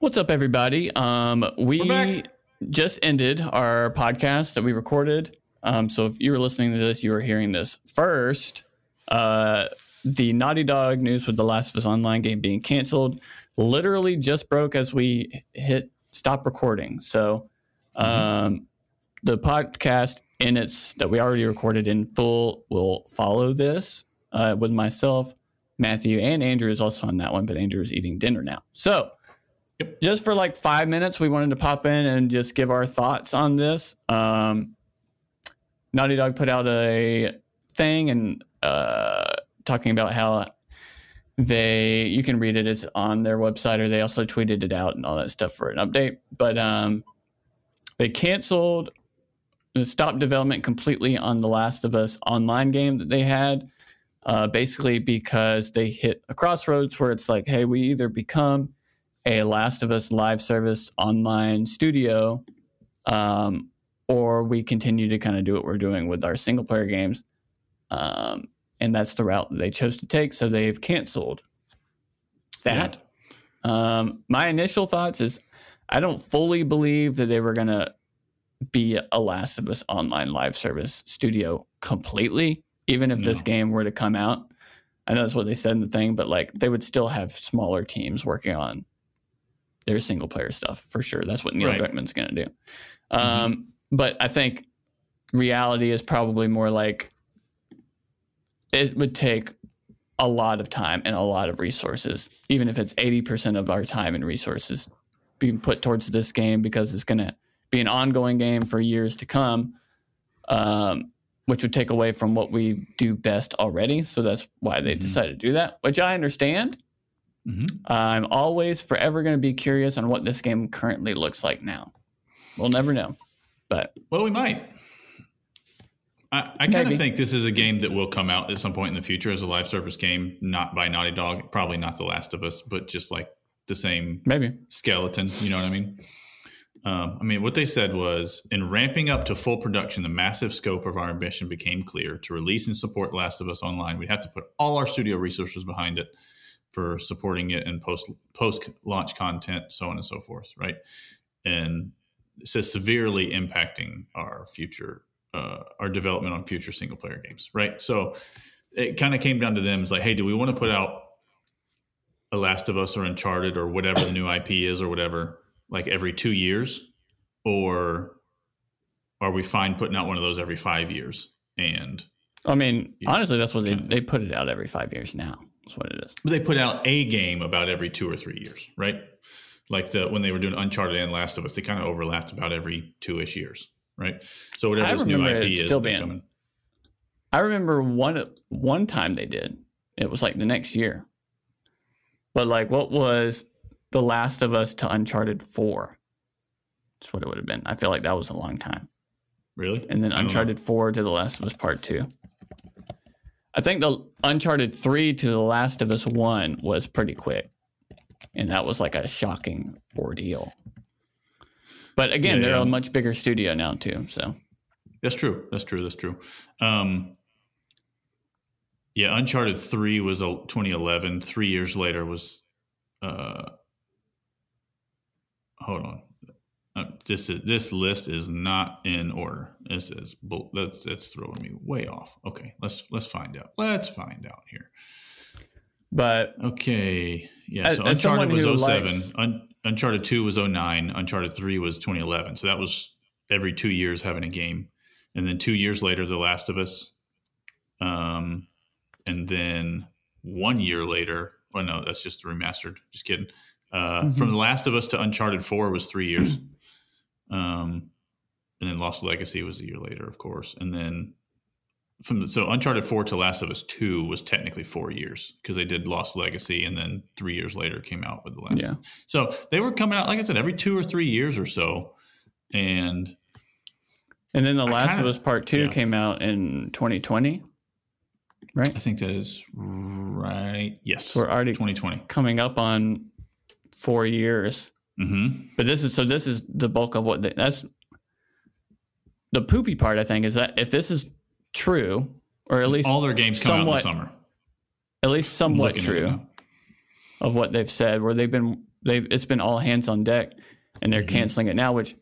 What's up, everybody? Um, we just ended our podcast that we recorded. Um, so if you were listening to this, you were hearing this first. Uh, the Naughty Dog news with The Last of Us Online game being canceled literally just broke as we hit stop recording. So um, the podcast in its that we already recorded in full will follow this uh, with myself, Matthew, and Andrew is also on that one, but Andrew is eating dinner now. So just for like five minutes, we wanted to pop in and just give our thoughts on this. Um, Naughty Dog put out a thing and uh, talking about how they you can read it. It's on their website, or they also tweeted it out and all that stuff for an update. But um, they canceled, stopped development completely on the Last of Us online game that they had. Uh, basically, because they hit a crossroads where it's like, hey, we either become a Last of Us live service online studio, um, or we continue to kind of do what we're doing with our single player games. Um, and that's the route they chose to take. So they've canceled that. Yeah. Um, my initial thoughts is I don't fully believe that they were going to be a Last of Us online live service studio completely, even if no. this game were to come out. I know that's what they said in the thing, but like they would still have smaller teams working on their single player stuff for sure. That's what Neil right. Druckmann's going to do. Mm-hmm. Um, but I think reality is probably more like it would take a lot of time and a lot of resources, even if it's 80% of our time and resources being put towards this game because it's going to be an ongoing game for years to come, um, which would take away from what we do best already. So that's why they mm-hmm. decided to do that, which I understand. Mm-hmm. I'm always forever going to be curious on what this game currently looks like now. We'll never know, but well, we might. I, I kind of think this is a game that will come out at some point in the future as a live service game, not by Naughty Dog, probably not The Last of Us, but just like the same maybe skeleton. You know what I mean? Um, I mean, what they said was in ramping up to full production, the massive scope of our ambition became clear. To release and support Last of Us Online, we'd have to put all our studio resources behind it for supporting it and post post launch content, so on and so forth, right? And it says severely impacting our future, uh, our development on future single player games, right? So it kind of came down to them. It's like, hey, do we want to put out a Last of Us or Uncharted or whatever the new IP is or whatever, like every two years, or are we fine putting out one of those every five years? And I mean, honestly, that's what they, they put it out every five years now. That's what it is. But they put out a game about every two or three years, right? Like the when they were doing Uncharted and Last of Us, they kind of overlapped about every two ish years, right? So whatever this new IP is, still being. Coming. I remember one one time they did. It was like the next year. But like, what was The Last of Us to Uncharted Four? That's what it would have been. I feel like that was a long time. Really? And then Uncharted Four to The Last of Us Part Two. I think the Uncharted 3 to The Last of Us 1 was pretty quick. And that was like a shocking ordeal. But again, yeah, they're yeah. a much bigger studio now too. So that's true. That's true. That's true. Um, yeah, Uncharted 3 was a 2011. Three years later was uh, hold on. Uh, this is, this list is not in order. This is that's that's throwing me way off. Okay, let's let's find out. Let's find out here. But okay, yeah. So as, Uncharted as was 07, likes, Un, Uncharted 2 was 09, Uncharted 3 was 2011. So that was every 2 years having a game. And then 2 years later The Last of Us. Um and then 1 year later, oh no, that's just remastered. Just kidding. Uh, mm-hmm. From The Last of Us to Uncharted 4 was 3 years. Um, and then Lost Legacy was a year later, of course. And then from the, so Uncharted 4 to Last of Us 2 was technically four years because they did Lost Legacy and then three years later came out with the last. Yeah. So they were coming out, like I said, every two or three years or so. And and then the Last kinda, of Us Part 2 yeah. came out in 2020. Right? I think that is right. Yes. So we're already 2020. Coming up on four years. Mm-hmm. But this is so. This is the bulk of what they, that's. The poopy part, I think, is that if this is true, or at least all their games come somewhat, out in the summer, at least somewhat true of what they've said, where they've been they've it's been all hands on deck, and they're canceling it now. Which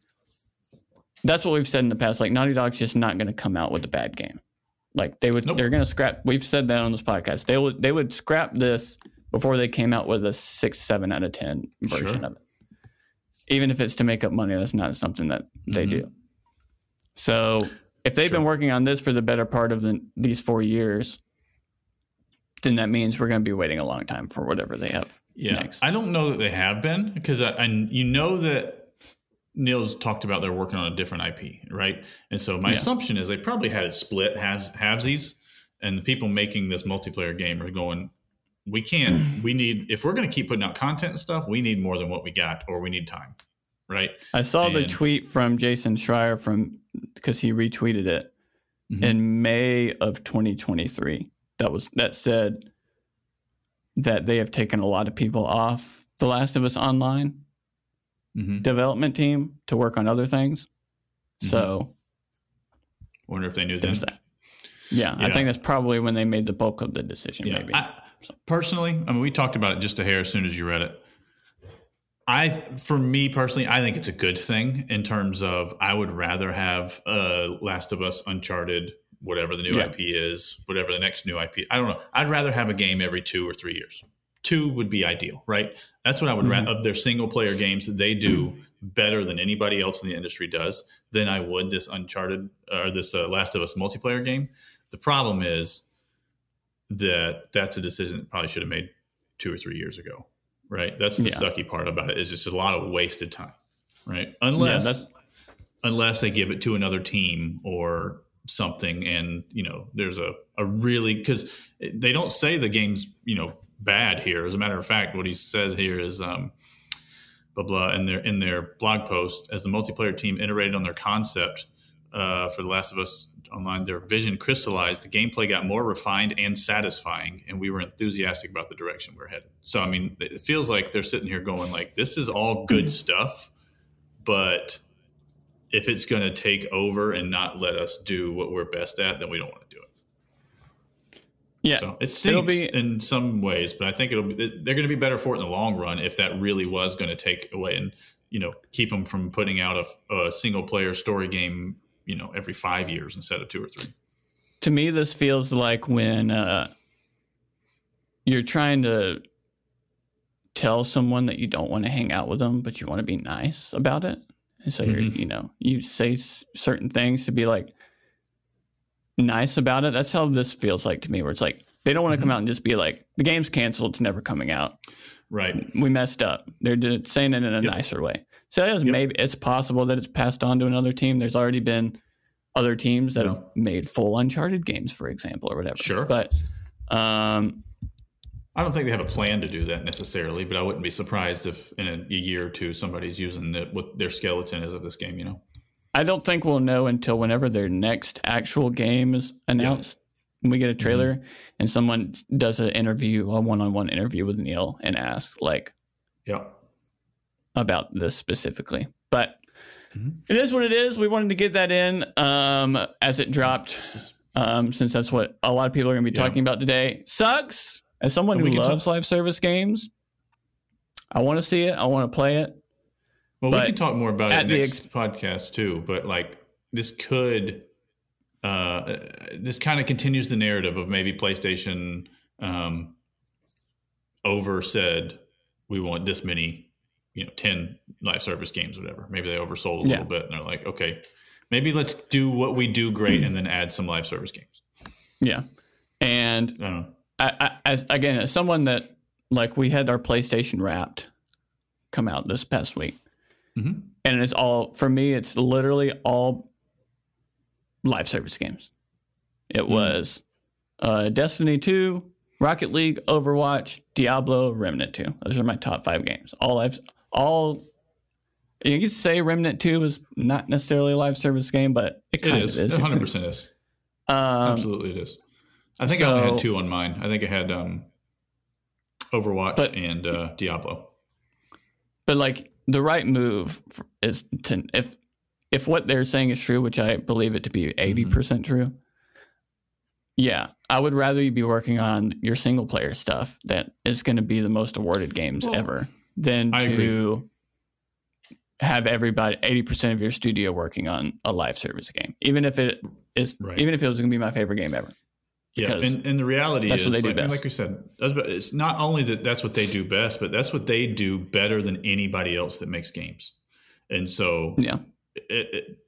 that's what we've said in the past. Like Naughty Dog's just not going to come out with a bad game. Like they would, Nope. they're going to scrap. We've said that on this podcast. They would they would scrap this before they came out with a six seven out of ten version Sure. of it. Even if it's to make up money, that's not something that they do. So if they've been Mm-hmm. Working on this for the better part of the, these four years, then that means we're going to be waiting a long time for whatever they have Yeah, next. I don't know that they have been because I, and you know that Neil's talked about they're working on a different IP, right? And so my Yeah. assumption is they probably had it split halves halvesies, and the people making this multiplayer game are going, we can't, we need if we're going to keep putting out content and stuff, we need more than what we got, or we need time, right? I saw the tweet from Jason Schreier from because he retweeted it Mhm. in May of 2023. That was that said that they have taken a lot of people off The Last of Us Online Mm-hmm. development team to work on other things. So Wonder if they knew there's then. that. Yeah, I think that's probably when they made the bulk of the decision. Yeah, maybe. I, personally, I mean, we talked about it just a hair as soon as you read it. I, for me personally, I think it's a good thing in terms of I would rather have uh, Last of Us, Uncharted, whatever the new Yeah. IP is, whatever the next new IP. I don't know. I'd rather have a game every two or three years. Two would be ideal, right? That's what I would Mhm. rather of their single player games that they do better than anybody else in the industry does than I would this Uncharted or this uh, Last of Us multiplayer game. The problem is that that's a decision that probably should have made two or three years ago, right? That's the Yeah. sucky part about it is just a lot of wasted time, right? Unless that's- unless they give it to another team or something, and you know, there's a a really because they don't say the game's you know bad here. As a matter of fact, what he said here is. um Blah blah, in their in their blog post, as the multiplayer team iterated on their concept uh, for The Last of Us Online, their vision crystallized. The gameplay got more refined and satisfying, and we were enthusiastic about the direction we're headed. So, I mean, it feels like they're sitting here going, like, this is all good stuff, but if it's going to take over and not let us do what we're best at, then we don't want to do it. yeah, So it stinks be- in some ways, but I think it'll be, they're going to be better for it in the long run if that really was going to take away and you know keep them from putting out a, a single player story game you know every five years instead of two or three. to me this feels like when uh, you're trying to tell someone that you don't want to hang out with them but you want to be nice about it and so you're Mhm. you know you say s- certain things to be like nice about it that's how this feels like to me where it's like they don't want to come out and just be like the game's canceled it's never coming out Right. we messed up they're saying it in a Yep. nicer way so Yep. maybe it's possible that it's passed on to another team there's already been other teams that Yeah. have made full uncharted games for example or whatever Sure. but um I don't think they have a plan to do that necessarily, but I wouldn't be surprised if in a, a year or two somebody's using the, what their skeleton is of this game. You know. i don't think we'll know until whenever their next actual game is announced when we get a trailer and someone does an interview a one-on-one interview with neil and asks like Yeah. About this specifically. But Mhm. it is what it is. We wanted to get that in um, as it dropped, um, since that's what a lot of people are going to be Yeah. talking about today. Sucks. As someone who loves live service games, I want to see it. I want to play it. Well, But we can talk more about it the next podcast too. But like this could, uh, this kind of continues the narrative of maybe PlayStation um, over said we want this many, you know, ten live service games, whatever. Maybe they oversold a Yeah. little bit, and they're like, okay, maybe let's do what we do great, and then add some live service games. Yeah. And I don't know. I, as again, as someone that like we had our PlayStation Wrapped come out this past week, Mhm. and it's all for me. It's literally all live service games. It was uh, Destiny Two, Rocket League, Overwatch, Diablo, Remnant Two. Those are my top five games. All live, all. You could say Remnant Two is not necessarily a live service game, but it It kind is. of is. It hundred percent is. Um, Absolutely, it is. I think I only had two on mine. I think I had um, Overwatch But- and uh, Diablo. But like the right move is to if if what they're saying is true, which I believe it to be 80% Mm-hmm. true. Yeah, I would rather you be working on your single player stuff that is going to be the most awarded games Well, ever. Than I to agree. have everybody 80% of your studio working on a live service game. Even if it is Right. even if it was going to be my favorite game ever. Yeah, and, and the reality that's is, what they do like, best. like we said, it's not only that that's what they do best, but that's what they do better than anybody else that makes games. And so, Yeah. it, it,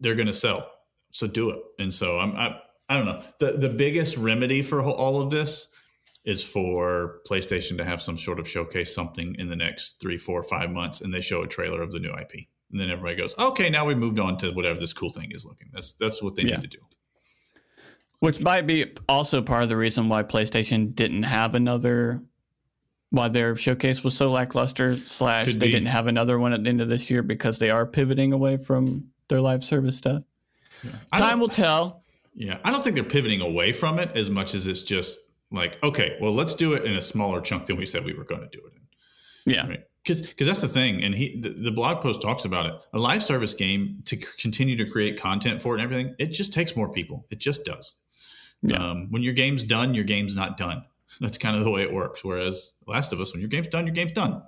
they're going to sell. So do it. And so I'm, I, I don't know. The the biggest remedy for all of this is for PlayStation to have some sort of showcase something in the next three, four, five months, and they show a trailer of the new IP, and then everybody goes, "Okay, now we've moved on to whatever this cool thing is looking." That's that's what they Yeah. need to do. Which might be also part of the reason why PlayStation didn't have another, why their showcase was so lackluster. Slash, Could they be. didn't have another one at the end of this year because they are pivoting away from their live service stuff. I Time will tell. Yeah, I don't think they're pivoting away from it as much as it's just like, okay, well, let's do it in a smaller chunk than we said we were going to do it in. Yeah, Right. Because that's the thing. And he, the, the blog post talks about it. A live service game to c- continue to create content for it and everything, it just takes more people. It just does. Yeah. Um, when your game's done, your game's not done. That's kind of the way it works. Whereas Last of Us, when your game's done, your game's done.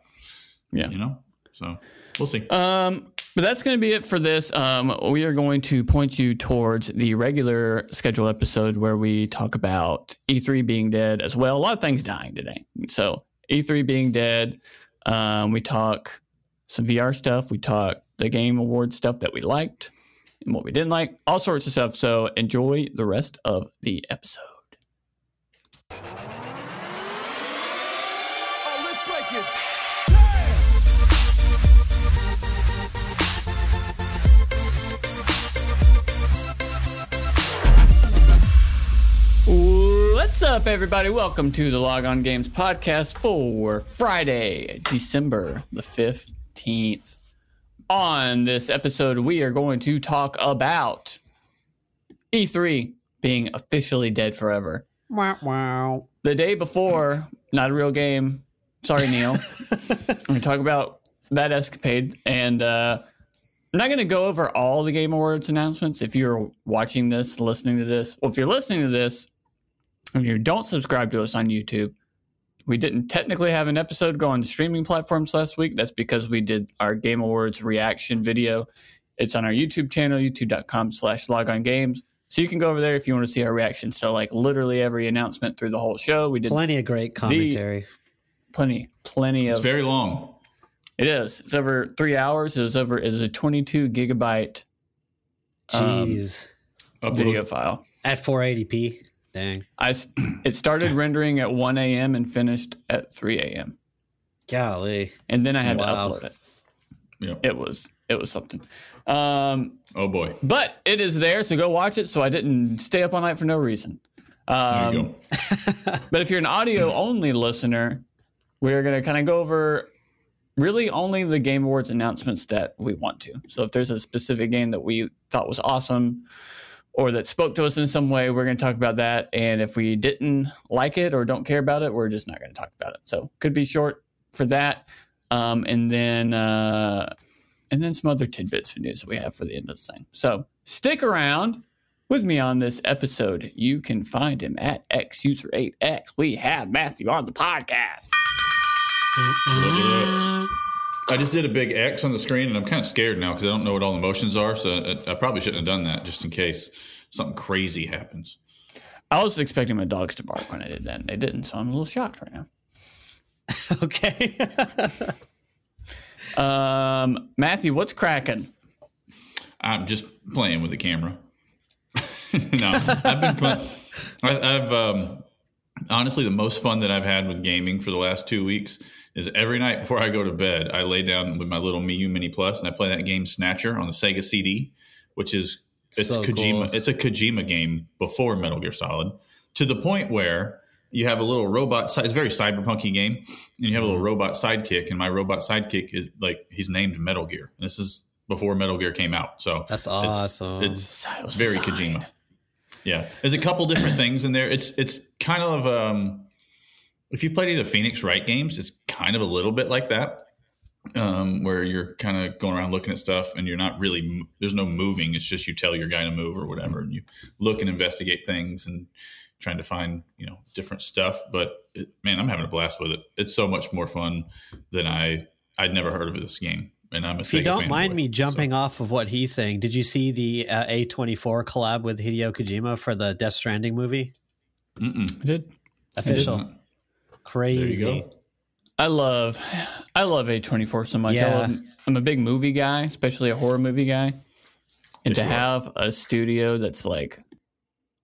Yeah. You know? So we'll see. Um, but that's going to be it for this. Um, we are going to point you towards the regular schedule episode where we talk about E3 being dead as well. A lot of things dying today. So E3 being dead. Um, we talk some VR stuff. We talk the game award stuff that we liked and what we didn't like. All sorts of stuff. So enjoy the rest of the episode. Oh, let's break it. What's up, everybody? Welcome to the Log On Games podcast for Friday, December the 15th. On this episode, we are going to talk about E3 being officially dead forever. Wow, wow. The day before, not a real game. Sorry, Neil. I'm going to talk about that escapade. And uh, I'm not going to go over all the Game Awards announcements. If you're watching this, listening to this, well, if you're listening to this, and you don't subscribe to us on YouTube, we didn't technically have an episode go on the streaming platforms last week. That's because we did our Game Awards reaction video. It's on our YouTube channel, youtube.com slash logon games. So you can go over there if you want to see our reactions to like literally every announcement through the whole show. We did Plenty of great commentary. plenty, plenty of It's very long. It is. It's over three hours. It is over. It is a 22 gigabyte um, Jeez. Upload- video file. At 480p. Dang. I s- it started rendering at 1 a.m. and finished at 3 a.m. Golly. and then I had Wow. to upload it. Yeah. It was it was something. Um, Oh, boy. but it is there, so go watch it. So I didn't stay up all night for no reason. There Um, you go. But if you're an audio only listener, we're going to kind of go over really only the Game Awards announcements that we want to. So if there's a specific game that we thought was awesome or that spoke to us in some way, we're going to talk about that. And if we didn't like it or don't care about it, we're just not going to talk about it. So could be short for that. Um, and then uh, and then some other tidbits of news that we have for the end of the thing. So stick around with me on this episode. You can find him at xuser8x. We have Matthew on the podcast. I just did a big X on the screen, and I'm kind of scared now because I don't know what all the motions are. So I, I probably shouldn't have done that just in case something crazy happens. I was expecting my dogs to bark when I did that, and they didn't, so I'm a little shocked right now. Okay. Um, Matthew, what's cracking? I'm just playing with the camera. no, I've been. Fun. I, I've um, honestly the most fun that I've had with gaming for the last two weeks is every night before I go to bed, I lay down with my little Miyoo Mini Plus and I play that game Snatcher on the Sega CD, which is it's So Kojima. cool. It's a Kojima game before Metal Gear Solid, to the point where you have a little robot. It's a very cyberpunky game, and you have a little robot sidekick, and my robot sidekick is like he's named Metal Gear. This is before Metal Gear came out, so That's awesome. It's, it's very. Kojima. Yeah, there's a couple different things in there. It's it's kind of um, if you played either Phoenix Wright games, it's kind of a little bit like that, um, where you're kind of going around looking at stuff and you're not really there's no moving. It's just you tell your guy to move or whatever, and you look and investigate things and trying to find you know different stuff. But it, man, I'm having a blast with it. It's so much more fun than I I'd never heard of this game. And I'm a If you don't mind fanboy, me so- jumping off of what he's saying, did you see the uh, A24 collab with Hideo Kojima for the Death Stranding movie? Mm-mm. I did. Official. There you Crazy. go. I love, I love A24 so much. I Yeah. love, I'm a big movie guy, especially a horror movie guy. And Yes, to you are. have a studio that's like,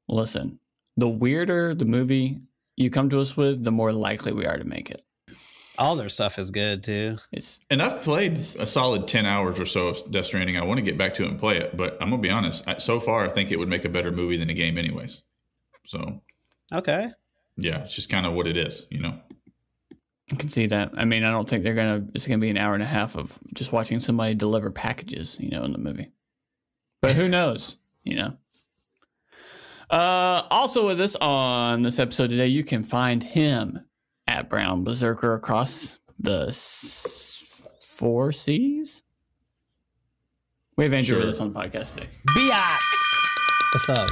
listen, the weirder the movie you come to us with, the more likely we are to make it. All their stuff is good too. It's And I've played a solid 10 hours or so of Death Stranding. I want to get back to it and play it, but I'm going to be honest. I, so far, I think it would make a better movie than a game, anyways. So, Okay. Yeah, it's just kind of what it is, you know? I can see that. I mean, I don't think they're gonna. It's gonna be an hour and a half of just watching somebody deliver packages, you know, in the movie. But who knows, you know. Uh, also with us on this episode today, you can find him at Brown Berserker across the s- four C's. We have Andrew Sure. with us on the podcast today. What's up?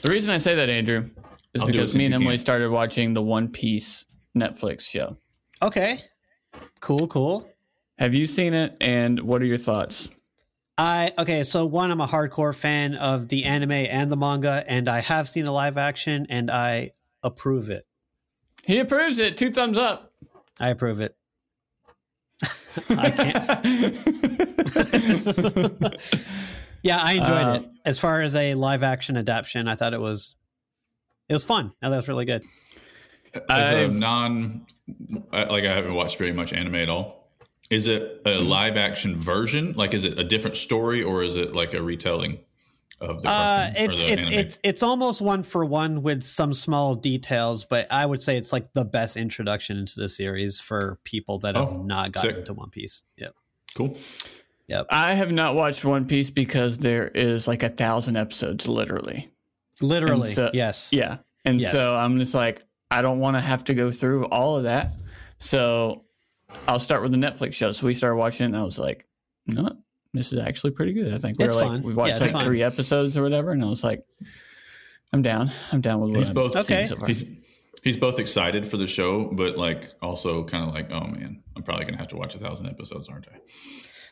The reason I say that, Andrew, is I'll because me and Emily can't. started watching the One Piece Netflix show. Okay. Cool, cool. Have you seen it? And what are your thoughts? I okay, so one, I'm a hardcore fan of the anime and the manga, and I have seen a live action, and I approve it. He approves it. Two thumbs up. I approve it. I can't. yeah, I enjoyed Uh, it. As far as a live action adaptation, I thought it was it was fun. I thought it was really good. As a I've- non, like I haven't watched very much anime at all. Is it a Mm-hmm. live action version? Like, is it a different story or is it like a retelling of the, Uh, it's the it's anime? it's it's almost one for one with some small details, but I would say it's like the best introduction into the series for people that have Oh, not gotten sick. into One Piece. Yep. cool. Yep. I have not watched One Piece because there is like a thousand episodes, literally. Literally. so- yes. Yeah. And Yes. so I'm just like, I don't want to have to go through all of that. So I'll start with the Netflix show. So we started watching it and I was like, you know what? This is actually pretty good. I think we're It's like, fun. we've watched Yeah, like fun. three episodes or whatever. And I was like, I'm down. I'm down with what He's I'm both- Okay. so far. He's he's both excited for the show, but like also kind of like, oh man, I'm probably gonna have to watch a thousand episodes, aren't I?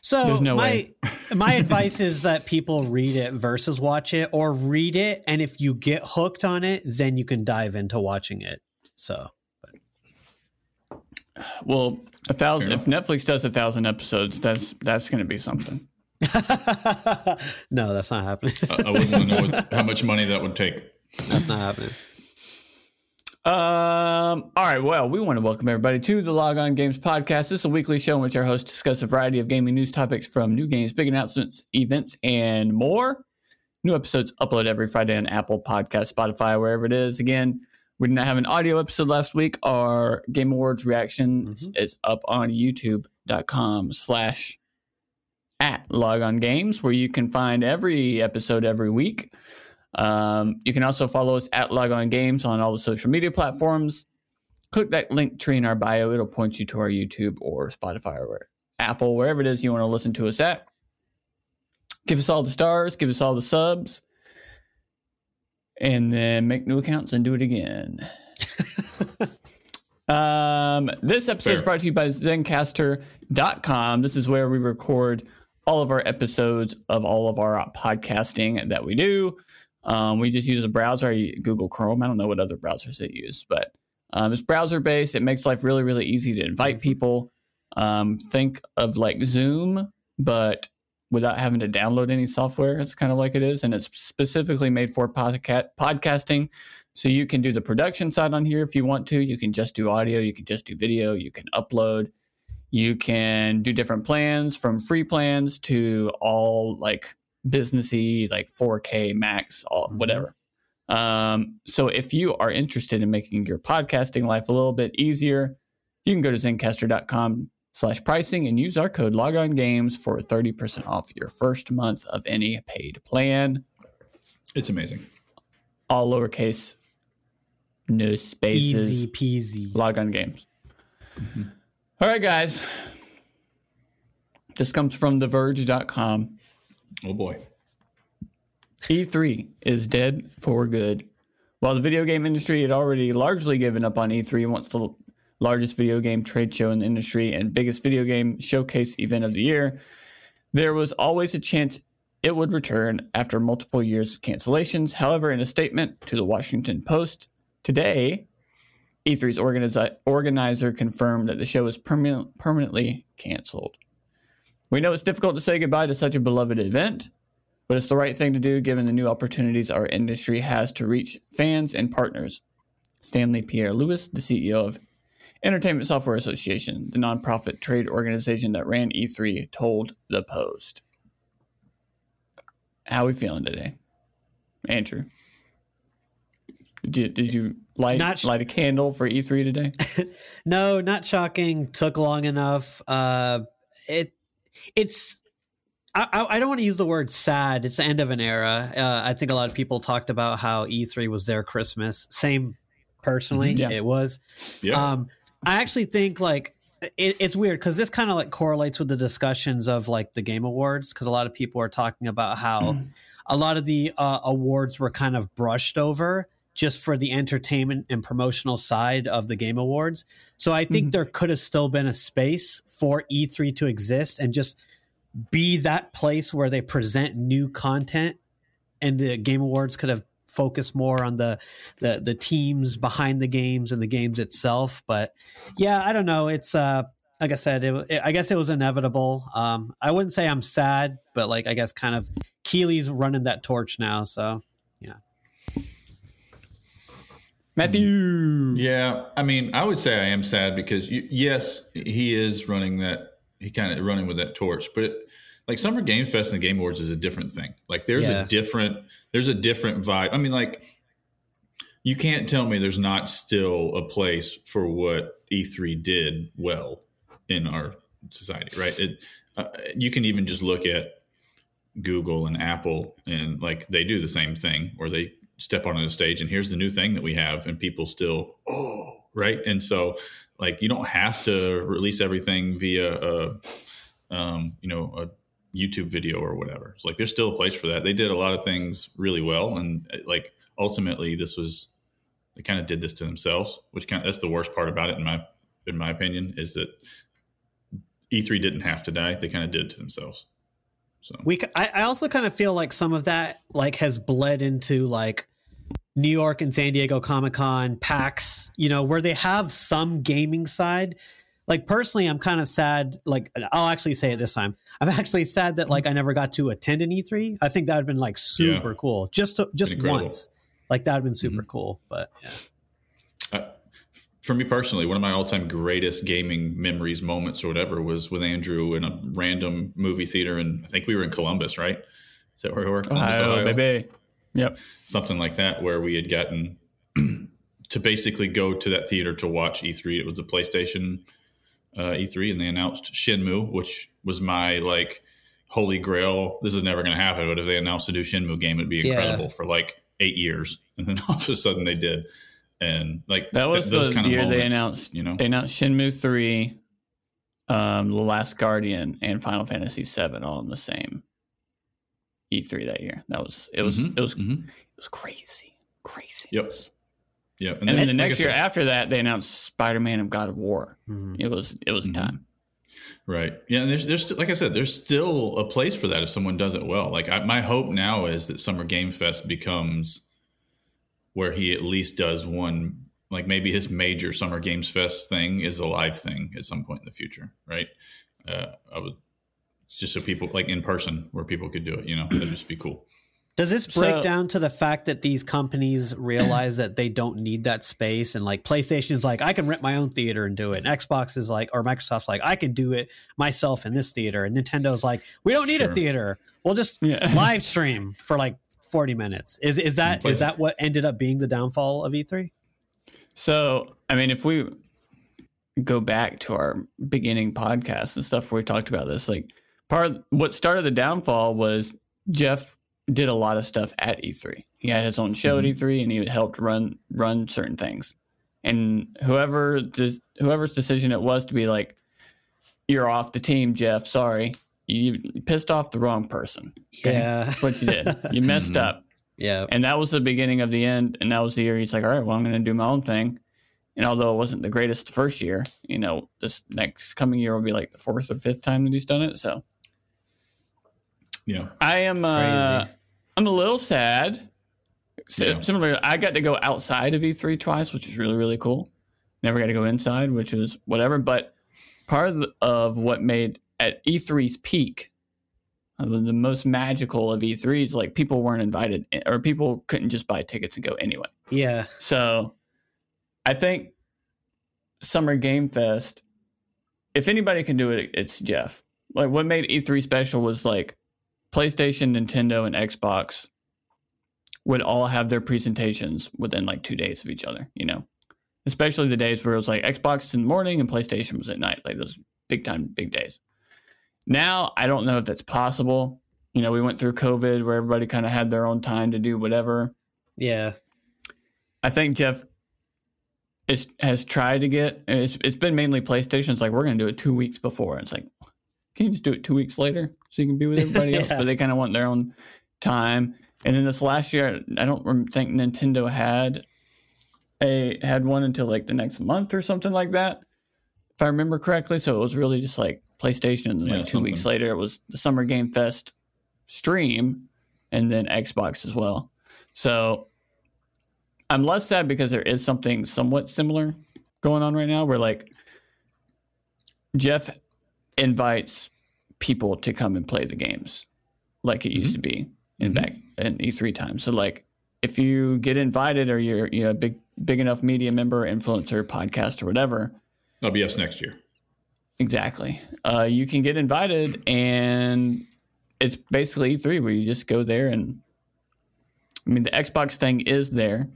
So There's no my way. my advice is that people read it versus watch it, or read it, and if you get hooked on it, then you can dive into watching it. So but. Well, a thousand. If Netflix does a thousand episodes, that's that's going to be something. no, that's not happening. I, I wouldn't know what, how much money that would take. that's not happening. Um. All right. Well, we want to welcome everybody to the Log On Games podcast. This is a weekly show in which our hosts discuss a variety of gaming news topics from new games, big announcements, events, and more. New episodes upload every Friday on Apple Podcast, Spotify, wherever it is. Again, we did not have an audio episode last week. Our Game Awards reaction is up on YouTube.com slash at Log On Games, where you can find every episode every week. Um, you can also follow us at Log On Games on all the social media platforms. Click that link tree in our bio. It'll point you to our YouTube or Spotify or Apple, wherever it is you want to listen to us at. Give us all the stars, give us all the subs, and then make new accounts and do it again. um, this episode is brought to you by Zencastr.com. This is where we record all of our episodes of all of our podcasting that we do. Um, we just use a browser, I Google Chrome. I don't know what other browsers they use, but um, it's browser based. It makes life really, really easy to invite people. Um, think of like Zoom, but without having to download any software. It's kind of like it is, and it's specifically made for podca- podcasting. So you can do the production side on here if you want to. You can just do audio. You can just do video. You can upload. You can do different plans from free plans to all like businessy, like 4K max, all whatever. Um, so if you are interested in making your podcasting life a little bit easier, you can go to zencastr.com slash pricing and use our code logon games for 30% off your first month of any paid plan. It's amazing. All lowercase, no spaces. Easy peasy. Log on games. All right, guys. This comes from TheVerge.com. Oh boy. E3 is dead for good. While the video game industry had already largely given up on E3 once the largest video game trade show in the industry and biggest video game showcase event of the year, there was always a chance it would return after multiple years of cancellations. However, in a statement to the Washington Post today, E3's organizi- organizer confirmed that the show is permanent, permanently canceled. We know it's difficult to say goodbye to such a beloved event, but it's the right thing to do given the new opportunities our industry has to reach fans and partners. Stanley Pierre-Louis, the CEO of Entertainment Software Association, the nonprofit trade organization that ran E3, told the Post. How are we feeling today, Andrew? Did you, did you light Not light a candle for E3 today? No, not shocking. Took long enough. Uh, it it's. I, I I don't want to use the word sad. It's the end of an era. Uh, I think a lot of people talked about how E3 was their Christmas. Same, personally, Yeah. it was. Yeah. Um, I actually think like it, it's weird because this kind of like correlates with the discussions of like the Game Awards because a lot of people are talking about how a lot of the uh, awards were kind of brushed over just for the entertainment and promotional side of the Game Awards. So I think there could have still been a space for E3 to exist and just be that place where they present new content and the Game Awards could have focused more on the the the teams behind the games and the games itself. But yeah, I don't know. It's uh like I said, it, it, I guess it was inevitable. Um, I wouldn't say I'm sad, but like I guess kind of Keighley's running that torch now. So Matthew. Yeah, I mean, I would say I am sad because you, yes, he is running that. He kind of running with that torch, but it, like Summer Games Fest and the Game Awards is a different thing. Like there's Yeah. a different there's a different vibe. I mean, like you can't tell me there's not still a place for what E3 did well in our society, right? It uh, you can even just look at Google and Apple, and like they do the same thing, or they step onto the stage and here's the new thing that we have, and people still oh right, and so like you don't have to release everything via a um, you know a YouTube video or whatever. It's like there's still a place for that. They did a lot of things really well, and uh, like ultimately this was they kind of did this to themselves, which kind of, that's the worst part about it in my in my opinion is that E3 didn't have to die; they kind of did it to themselves. So we, I also kind of feel like some of that like has bled into like New York and San Diego Comic Con, PAX, you know, where they have some gaming side. Like personally, I'm kind of sad. Like I'll actually say it this time. I'm actually sad that like I never got to attend an E3. I think that would have been like super Yeah. cool, just to, just incredible. once. Like that would have been super cool. But yeah. uh, for me personally, one of my all-time greatest gaming memories, moments, or whatever, was with Andrew in a random movie theater, and I think we were in Columbus, right? Is that where we were? Columbus, Ohio, Ohio? baby. Yep. something like that, where we had gotten to basically go to that theater to watch E3. It was the PlayStation uh, E3, and they announced Shenmue, which was my like holy grail. This is never going to happen, but if they announced a new Shenmue game, it'd be Yeah. incredible for like eight years, and then all of a sudden they did, and like That was th- those the kind of year they announced. You know, They announced Shenmue three, um, The Last Guardian, and Final Fantasy seven all in the same E3 that year. That was it. Was Mhm, it was mhm. it was crazy, crazy. Yep. yeah, And, then the next I year said- after that, they announced Spider Man and God of War. Mhm. It was it was Mhm. time. Right. Yeah. And there's, there's, like I said, there's still a place for that if someone does it well. Like I, my hope now is that Summer Game Fest becomes where he at least does one, like maybe his major Summer Games Fest thing is a live thing at some point in the future. Right. Uh, I would just so people like in person where people could do it, you know, that'd just be cool. Does this break So- down to the fact that these companies realize that they don't need that space and like PlayStation's like I can rent my own theater and do it. And Xbox is like or Microsoft's like I can do it myself in this theater and Nintendo's like we don't need Sure. a theater. We'll just Yeah. live stream for like 40 minutes. Is is that is that what ended up being the downfall of E E3? So, I mean, if we go back to our beginning podcast and stuff where we talked about this, like part what started the downfall was Geoff did a lot of stuff at E3. He had his own show at mm-hmm. E3 and he helped run run certain things. And whoever des- whoever's decision it was to be like, "You're off the team, Geoff. Sorry, you pissed off the wrong person." Okay? Yeah. That's what you did. You messed mm-hmm. up. Yeah. And that was the beginning of the end. And that was the year he's like, all right, well, I'm going to do my own thing. And although it wasn't the greatest first year, you know, this next coming year will be like the fourth or fifth time that he's done it. So Yeah. I am, uh, I'm a little sad. Yeah. Similar, I got to go outside of E3 twice, which was really, really cool. Never got to go inside, which was whatever. But part of, the, of what made at E3's peak, uh, the, the most magical of E3s, like people weren't invited or people couldn't just buy tickets and go anyway. Yeah. So I think Summer Game Fest, if anybody can do it, it's Geoff. Like what made E3 special was like PlayStation, Nintendo, and Xbox would all have their presentations within like two days of each other, you know? Especially the days where it was like Xbox in the morning and PlayStation was at night, like those big time, big days. Now, I don't know if that's possible. You know, we went through COVID where everybody kind of had their own time to do whatever. Yeah. I think Geoff is, has tried to get it's, it's been mainly PlayStation. It's like we're going to do it two weeks before. It's like, can you just do it two weeks later so you can be with everybody else? But they kind of want their own time. And then this last year, I don't think Nintendo had a had one until like the next month or something like that, if I remember correctly. So it was really just like PlayStation, and then Yeah, like two weeks later, it was the Summer Game Fest stream, and then Xbox as well. So I'm less sad because there is something somewhat similar going on right now, where like Geoff invites people to come and play the games, like it used to be in back in E3 time. So like if you get invited or you're you know a big big enough media member, influencer, podcast, or whatever, That'll be us next year. Exactly. Uh, you can get invited, and it's basically E3 where you just go there and. I mean, the Xbox thing is there.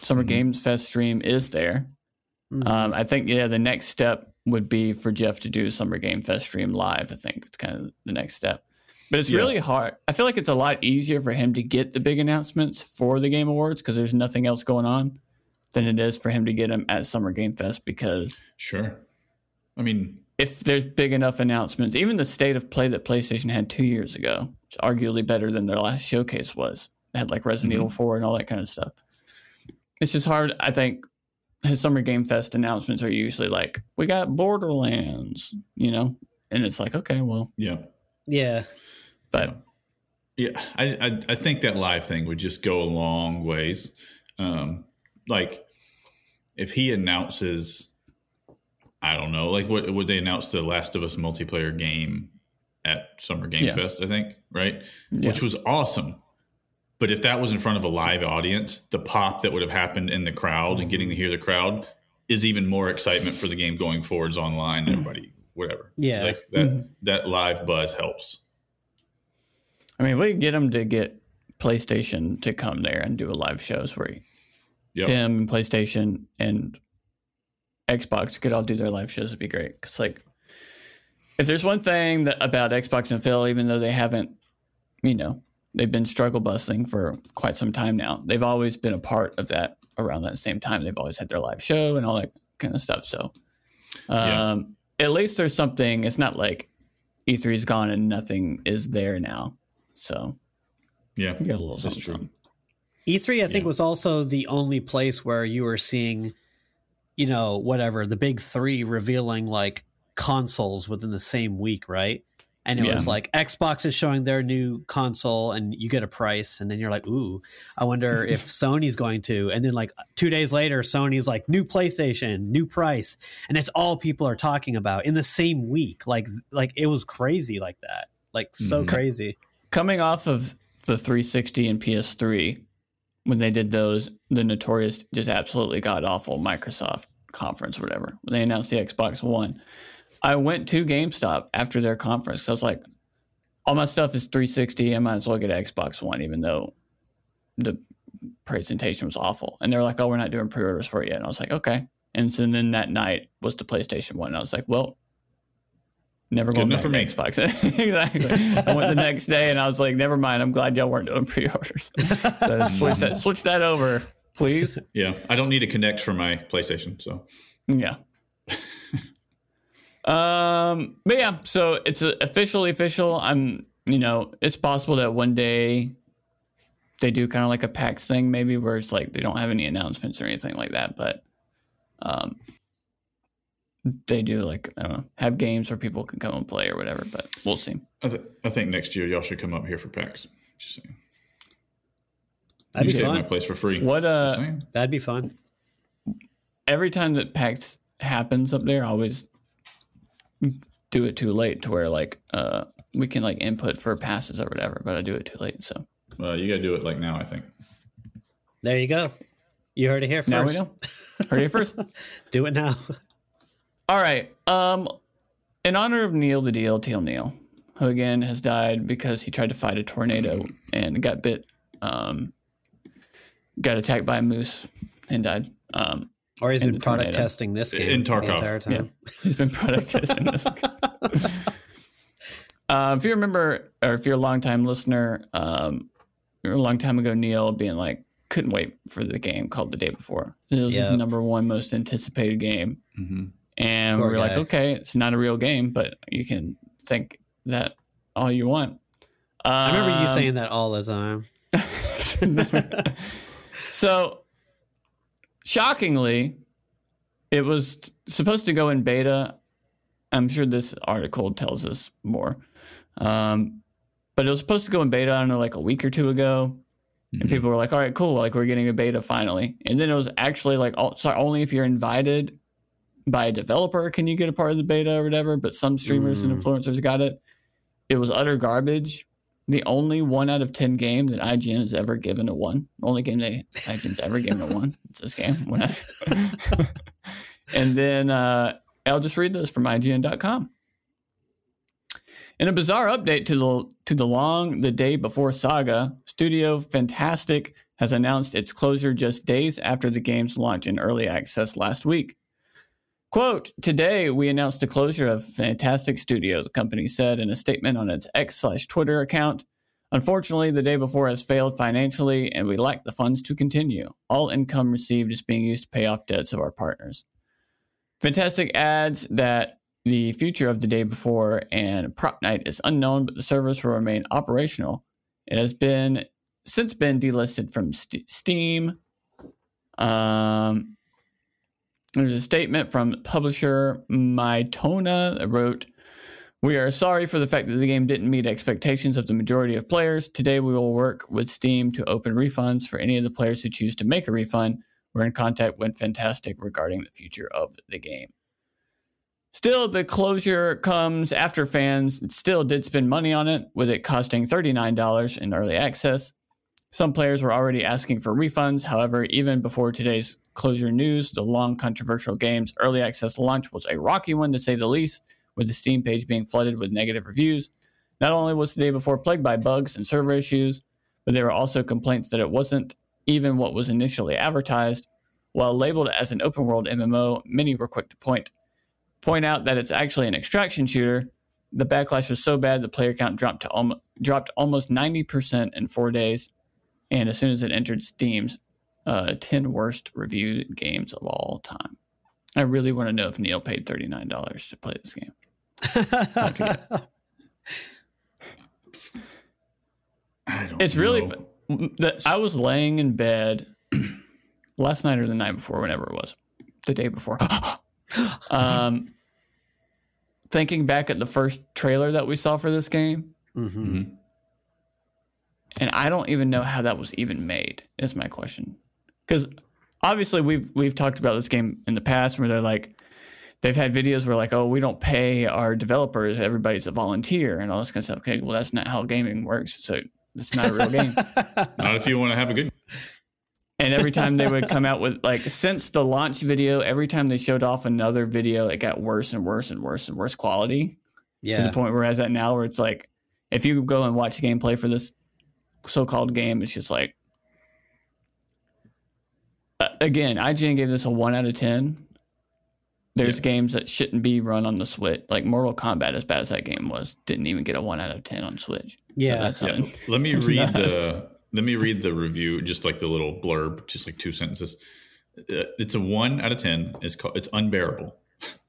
Summer Games Fest stream is there. Um, I think yeah, the next step would be for Geoff to do Summer Game Fest stream live. I think it's kind of the next step. But it's Yeah. really hard. I feel like it's a lot easier for him to get the big announcements for the Game Awards because there's nothing else going on than it is for him to get them at Summer Game Fest because Sure. I mean, if there's big enough announcements, even the state of play that PlayStation had two years ago, which arguably better than their last showcase was. They had like Resident mm-hmm. Evil 4 and all that kind of stuff. It's just hard. I think Summer Game Fest announcements are usually like, we got Borderlands, you know? And it's like, okay, well, yeah. Yeah. but Yeah, I, I I think that live thing would just go a long ways. Um, like if he announces, I don't know, like what would they announce the Last of Us multiplayer game at Summer Game Yeah. Fest? I think right, Yeah. which was awesome. But if that was in front of a live audience, the pop that would have happened in the crowd and getting to hear the crowd is even more excitement for the game going forwards online. Mm-hmm. Everybody, whatever, Yeah. like that mm-hmm. that live buzz helps. I mean, if we could get him to get PlayStation to come there and do a live shows where he, Yep. him and PlayStation and Xbox could all do their live shows would be great. Because like, if there's one thing that about Xbox and Phil, even though they haven't, you know, they've been struggle busting for quite some time now, they've always been a part of that around that same time. They've always had their live show and all that kind of stuff. So, Yeah. um, at least there's something. It's not like E3's gone and nothing is there now. So Yeah, you got a little That's something. true. E3, I think, Yeah. was also the only place where you were seeing, you know, whatever, the big three revealing like consoles within the same week, right? And it was like Xbox is showing their new console and you get a price. And then you're like, ooh, I wonder if Sony's going to. And then like two days later, Sony's like, new PlayStation, new price. And it's all people are talking about in the same week. Like, like it was crazy like that. Like so Mhm. crazy. coming off of the 360 and PS3, when they did those, the notorious, just absolutely god awful Microsoft conference, or whatever, when they announced the Xbox One, I went to GameStop after their conference. 'cause I was like, all my stuff is 360. I might as well get an Xbox One, even though the presentation was awful. And they're like, oh, we're not doing pre orders for it yet. And I was like, okay. And so then that night was the PlayStation One. And I was like, well, never Good going enough back for to me. Xbox. exactly. I went the next day and I was like, never mind. I'm glad y'all weren't doing pre orders. So switch that, switch that over, please. Yeah, I don't need a Kinect for my PlayStation, so Yeah. um, but yeah, so it's uh, officially official. I'm, you know, it's possible that one day they do kind of like a PAX thing, maybe where it's like they don't have any announcements or anything like that, but um, they do like I don't know, have games where people can come and play or whatever. But we'll see. I, th- I think next year y'all should come up here for PAX. Just saying. That'd you be stay at my fun. place for free. What uh. That'd be fun. every time that PAX happens up there, I always do it too late to where like uh we can like input for passes or whatever, but I do it too late. So Uh, you got to do it like now. I think. There you go. You heard it here first. now we know. Heard it first. Do it now. All right. Um, in honor of Neil the Deal, Teal Neil, who again has died because he tried to fight a tornado and got bit, um, got attacked by a moose and died. Um, Or he's been product tornado. testing this game In the entire time. yeah, he's been product testing this. uh, if you remember, or if you're a longtime listener, um, a long time ago, Neil being like, couldn't wait for the game called the day before. It was his number one most anticipated game. Mm-hmm. And Poor we were like, okay, it's not a real game, but you can think that all you want. I remember you Um, saying that all the time. so, shockingly, it was supposed to go in beta. I'm sure this article tells us more. Um, but it was supposed to go in beta, I don't know, like a week or two ago. And people were like, all right, cool. Like, we're getting a beta finally. And then it was actually like, oh, sorry, only if you're invited by a developer can you get a part of the beta or whatever. But some streamers and Mm. influencers got it. It was utter garbage. The only one out of 10 game that IGN has ever given a one. Only game they IGN's ever given a one. It's this game. And then uh, I'll just read this from IGN.com. In a bizarre update to the to the long the day before saga, Studio Fantastic has announced its closure just days after the game's launch in early access last week. Quote, today we announced the closure of Fantastic Studio, the company said in a statement on its X slash Twitter account. Unfortunately, the day before has failed financially and we lack the funds to continue. All income received is being used to pay off debts of our partners. Fantastic adds that the future of the day before and Propnight is unknown, but the service will remain operational. It has been since been delisted from St- Steam. Um, there's a statement from publisher Mytona that wrote, We are sorry for the fact that the game didn't meet expectations of the majority of players. Today we will work with Steam to open refunds for any of the players who choose to make a refund. We're in contact with Fantastic regarding the future of the game. Still, the closure comes after fans still did spend money on it, with it costing $39 in early access. Some players were already asking for refunds. However, even before today's closure news, the long controversial game's early access launch was a rocky one to say the least, with the Steam page being flooded with negative reviews. Not only was the day before plagued by bugs and server issues, but there were also complaints that it wasn't even what was initially advertised. While labeled as an open world MMO, many were quick to point point out that it's actually an extraction shooter. The backlash was so bad the player count dropped to almo- dropped almost 90% in 4 days and as soon as it entered Steam's uh, 10 worst reviewed games of all time. I really want to know if Neil paid $39 to play this game. I don't. It's really know. fu- the, I was laying in bed last night or the night before, whenever it was, the day before. um, thinking back at the first trailer that we saw for this game, hmm and I don't even know how that was even made. Is my question because obviously we've we've talked about this game in the past where they're like they've had videos where like oh we don't pay our developers everybody's a volunteer and all this kind of stuff. Okay, well that's not how gaming works. So it's not a real game. Not if you want to have a good. And every time they would come out with like since the launch video, every time they showed off another video, it got worse and worse and worse and worse quality yeah. to the point where it's at now where it's like if you go and watch the gameplay for this so-called game, it's just like again, IGN gave this a one out of ten. There's Yeah. games that shouldn't be run on the Switch, like Mortal Kombat. As bad as that game was, didn't even get a one out of ten on Switch. Yeah. so that's Yeah. Let me read the. Let me read the review, just like the little blurb, just like two sentences. Uh, It's a one out of ten. It's called. It's unbearable.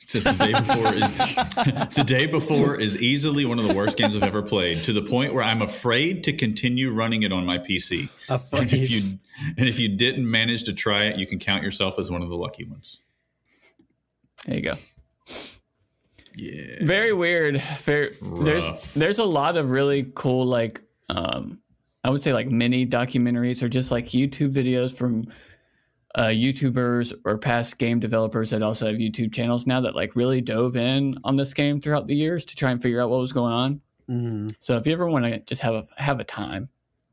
Says the day before is the day before is easily one of the worst games I've ever played to the point where I'm afraid to continue running it on my PC. And if you and if you didn't manage to try it, you can count yourself as one of the lucky ones. There you go. Yeah. Very weird. Very, there's there's a lot of really cool like um I would say like mini documentaries or just like YouTube videos from uh, YouTubers or past game developers that also have YouTube channels now that like really dove in on this game throughout the years to try and figure out what was going on. Mhm. So if you ever want to just have a have a time,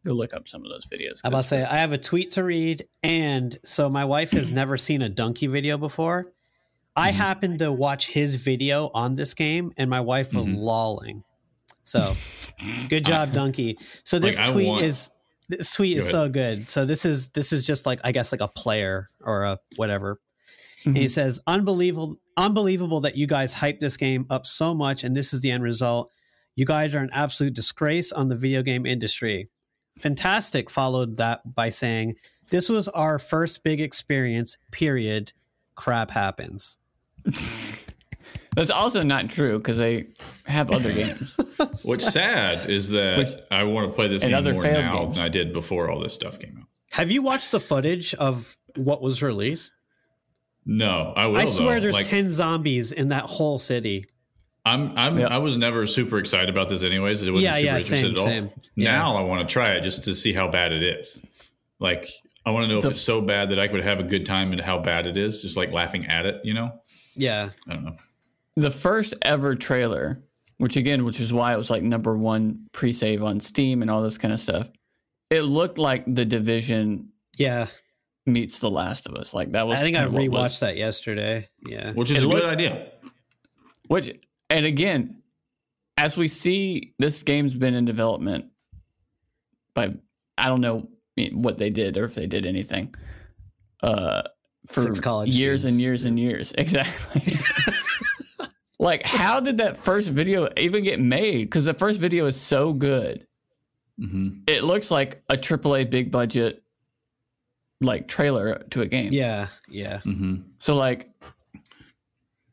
go look up some of those videos. I'm about to say I have a tweet to read, and so my wife has never seen a donkey video before. I Mm-hmm. happened to watch his video on this game, and my wife was Mm-hmm. lolling. So, good job, donkey. So this Like, tweet want- is this tweet Go is ahead. so good. So this is this is just like I guess like a player or a whatever. And he mm-hmm. says, "Unbelievable, unbelievable that you guys hyped this game up so much, and this is the end result. You guys are an absolute disgrace on the video game industry." Fantastic followed that by saying, "This was our first big experience. Period. Crap happens." That's also not true because they have other games. What's sad is that Which- I want to play this and game other more failed now games. than I did before all this stuff came out. Have you watched the footage of what was released? No, I will. I swear, though. there's like, ten zombies in that whole city. I'm I'm Yeah. I was never super excited about this anyways. I wasn't Yeah, super yeah, interested same, at all. same. Yeah. Now I want to try it just to see how bad it is. Like I want to know if So- it's so bad that I could have a good time and how bad it is, just like laughing at it, you know? Yeah, I don't know. The first ever trailer, which again, which is why it was like number one pre-save on Steam and all this kind of stuff. It looked like the Division yeah. meets The Last of Us. Like that was. I think I kind of what rewatched was- that yesterday. Yeah, Which is It a looks- good idea. Which, and again, as we see, this game's been in development by I don't know what they did or if they did anything. Uh, for college years and years and years, exactly. like, how did that first video even get made? Because the first video is so good. hmm It looks like a AAA big budget, like trailer to a game. yeah, yeah. hmm So like,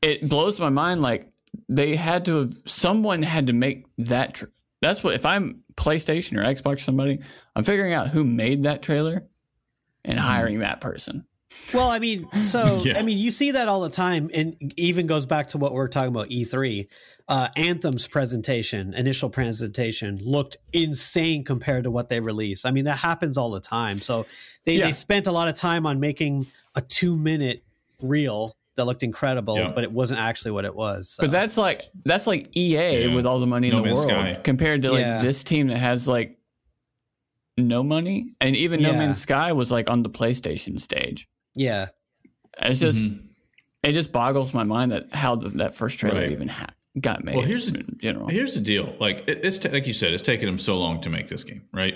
it blows my mind. Like they had to have someone had to make that. Tr- that's what if I'm PlayStation or Xbox or somebody, I'm figuring out who made that trailer and hiring that person. Well, I mean, so Yeah. I mean, you see that all the time, and even goes back to what we are talking about E3. Uh, Anthem's presentation, initial presentation, looked insane compared to what they released. I mean, that happens all the time. So they, Yeah. they spent a lot of time on making a two minute reel that looked incredible, Yeah. but it wasn't actually what it was. So. But that's like that's like EA Yeah. with all the money in the world Sky. compared to like Yeah. this team that has like no money, and even No Yeah. Man's Sky was like on the PlayStation stage. Yeah, It's just Mhm. it just boggles my mind that how the, that first trailer Right. even ha- got made. Well, here's the- in general. Here's the deal. Like it, it's t- like you said, it's taken them so long to make this game, right?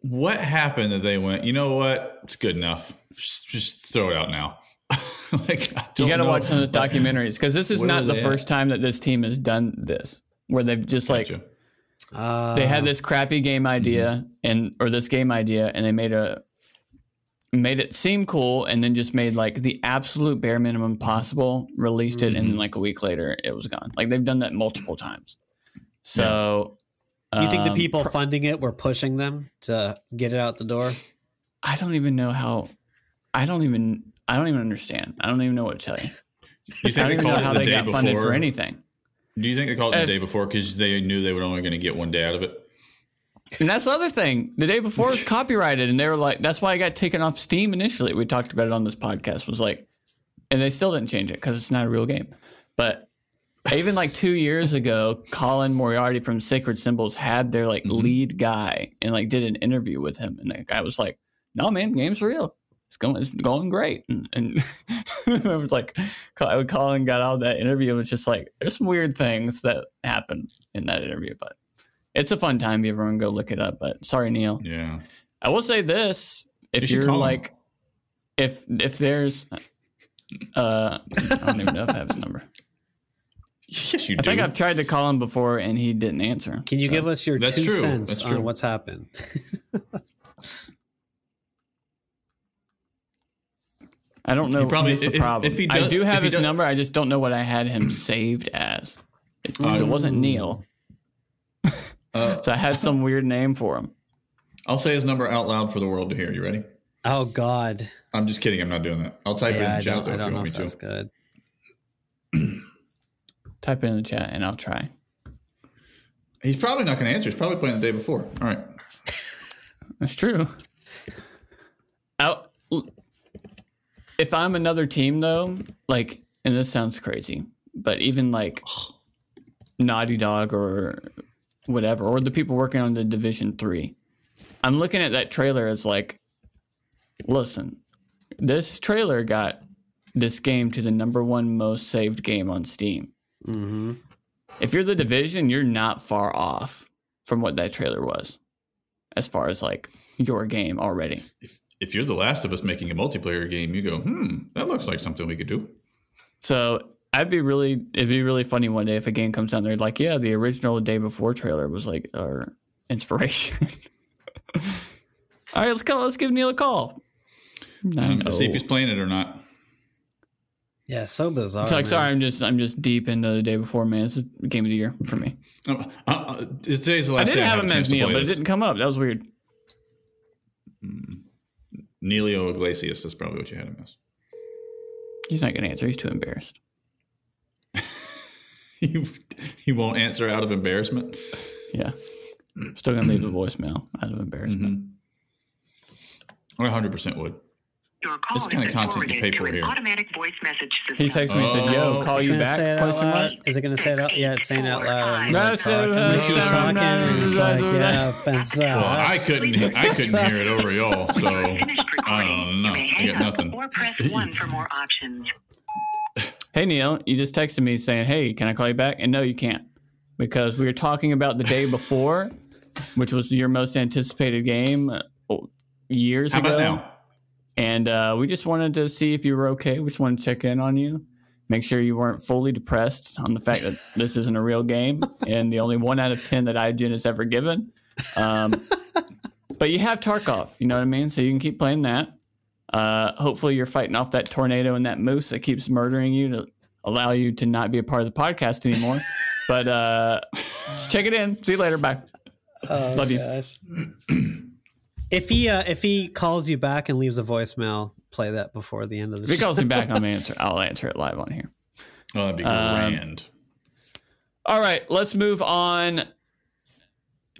What happened that they went? You know what? It's good enough. Just, just throw it out now. like I You don't got to watch some of the documentaries because this is Where not the they first time that this team has done this, where they've just like Gotcha. uh, they had this crappy game idea and or this game idea, and they made a made it seem cool, and then just made like the absolute bare minimum possible, released it, and then like a week later it was gone. Like they've done that multiple times. So, you think the um, people funding it were pushing them to get it out the door? I don't even know how. I don't even. I don't even understand. I don't even know what to tell you. You I think don't they even know called how it the they day got funded before? for anything. Do you think they called it If- the day before because they knew they were only going to get one day out of it? And that's the other thing. The day before it was copyrighted, and they were like, "That's why I got taken off Steam initially." We talked about it on this podcast. Was like, and they still didn't change it because it's not a real game. But even like two years ago, Colin Moriarty from Sacred Symbols had their like mm-hmm. lead guy and like did an interview with him, and the guy was like, "No, man, game's real. It's going, it's going great." And, and it was like, Colin got out of that interview. It was just like, there's some weird things that happened in that interview, but it's a fun time. Everyone go look it up. But sorry, Neil. Yeah. I will say this: if you're call him. like, if if there's, uh, I don't even know if I have his number. Yes, you I do. think I've tried to call him before and he didn't answer. Can you So- give us your That's two true. cents That's true. on what's happened? I don't know. He probably- the if- problem. if he I do have his does- number. I just don't know what I had him saved as. It, Uh, it wasn't Neil, Uh, so I had some weird name for him. I'll say his number out loud for the world to hear. You ready? Oh God. I'm just kidding. I'm not doing that. I'll type it in the I chat though I if you don't know want if me that's to. good. Type it in the chat and I'll try. He's probably not going to answer. He's probably playing the day before. All right. That's true. Out. If I'm another team though, like, and this sounds crazy, but even like Naughty Dog or whatever, or the people working on the Division Three, I'm looking at that trailer as like, listen, this trailer got this game to the number one most saved game on Steam. Mm-hmm. If you're the Division, you're not far off from what that trailer was, as far as like your game already. If, if you're the last of us making a multiplayer game, you go, hmm, that looks like something we could do. So I'd be really, it'd be really funny one day if a game comes out there like, yeah, the original day before trailer was like our inspiration. All right, let's call. Let's give Neil a call. Um, Nine, See if he's playing it or not. Yeah, so bizarre. It's like, man. sorry, I'm just, I'm just deep into the day before, man. It's the game of the year for me. Uh, uh, today's the last. I last didn't day have I him have a chance as Neil, play but it didn't come up. That was weird. Neilio Iglesias. That's probably what you had him as. He's not gonna answer. He's too embarrassed. he, he won't answer out of embarrassment. Yeah, still gonna leave a voicemail out of embarrassment. Mm-hmm. I 100% would. Your call This kind of content you pay for here. automatic voice message system. He texted me and said, "Yo, Oh. call you back?" say it out Question loud. mark. Is it going to say it out? Yeah, it's saying it out loud. I'm No, it's, talking, we keep talking, and it's like, yeah, offense. Well, I couldn't. I couldn't hear it over y'all. So I don't know. I got nothing. or press one for more options. Hey Neil, you just texted me saying, "Hey, can I call you back?" And no, you can't, because we were talking about the day before, which was your most anticipated game uh, years How ago. And uh, we just wanted to see if you were okay. We just wanted to check in on you, make sure you weren't fully depressed on the fact that this isn't a real game and the only one out of ten that IGN has ever given. Um, but you have Tarkov, you know what I mean? So you can keep playing that. Uh, hopefully, you're fighting off that tornado and that moose that keeps murdering you to allow you to not be a part of the podcast anymore. but uh, check it in. See you later. Bye. oh, Love you. gosh. if he uh, if he calls you back and leaves a voicemail, play that before the end of the If he calls me back, I'm answer. I'll answer it live on here. Oh, that'd be Um. All right, let's move on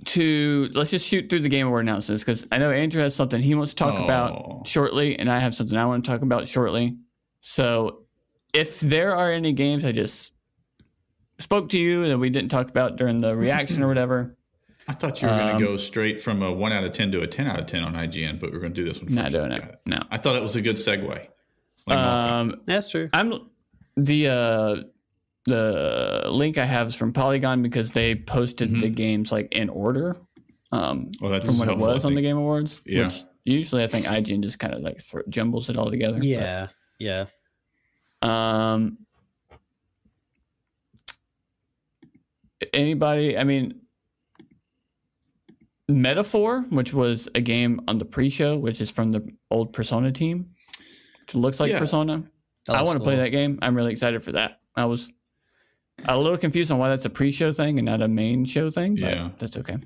to let's just shoot through the game award announcements because I know Andrew has something he wants to talk Oh. about shortly, and I have something I want to talk about shortly. So, if there are any games I just spoke to you that we didn't talk about during the reaction or whatever, I thought you were going um, to go straight from a one out of ten to a ten out of ten on IGN, but we're going to do this one. not first. doing Got it. No. I thought it was a good segue. Like Um, That's true. I'm the uh, the link I have is from Polygon because they posted the games like in order. Um, well, that's from what it was on the. Game Awards. Yeah. Which usually I think IGN just kind of like thro- jumbles it all together. but- Yeah, yeah. Um, anybody? I mean, Metaphor, which was a game on the pre-show, which is from the old Persona team. It looks like Yeah. Persona. That I want to play that game. I'm really excited for that. I was a little confused on why that's a pre-show thing and not a main show thing, but Yeah. that's okay.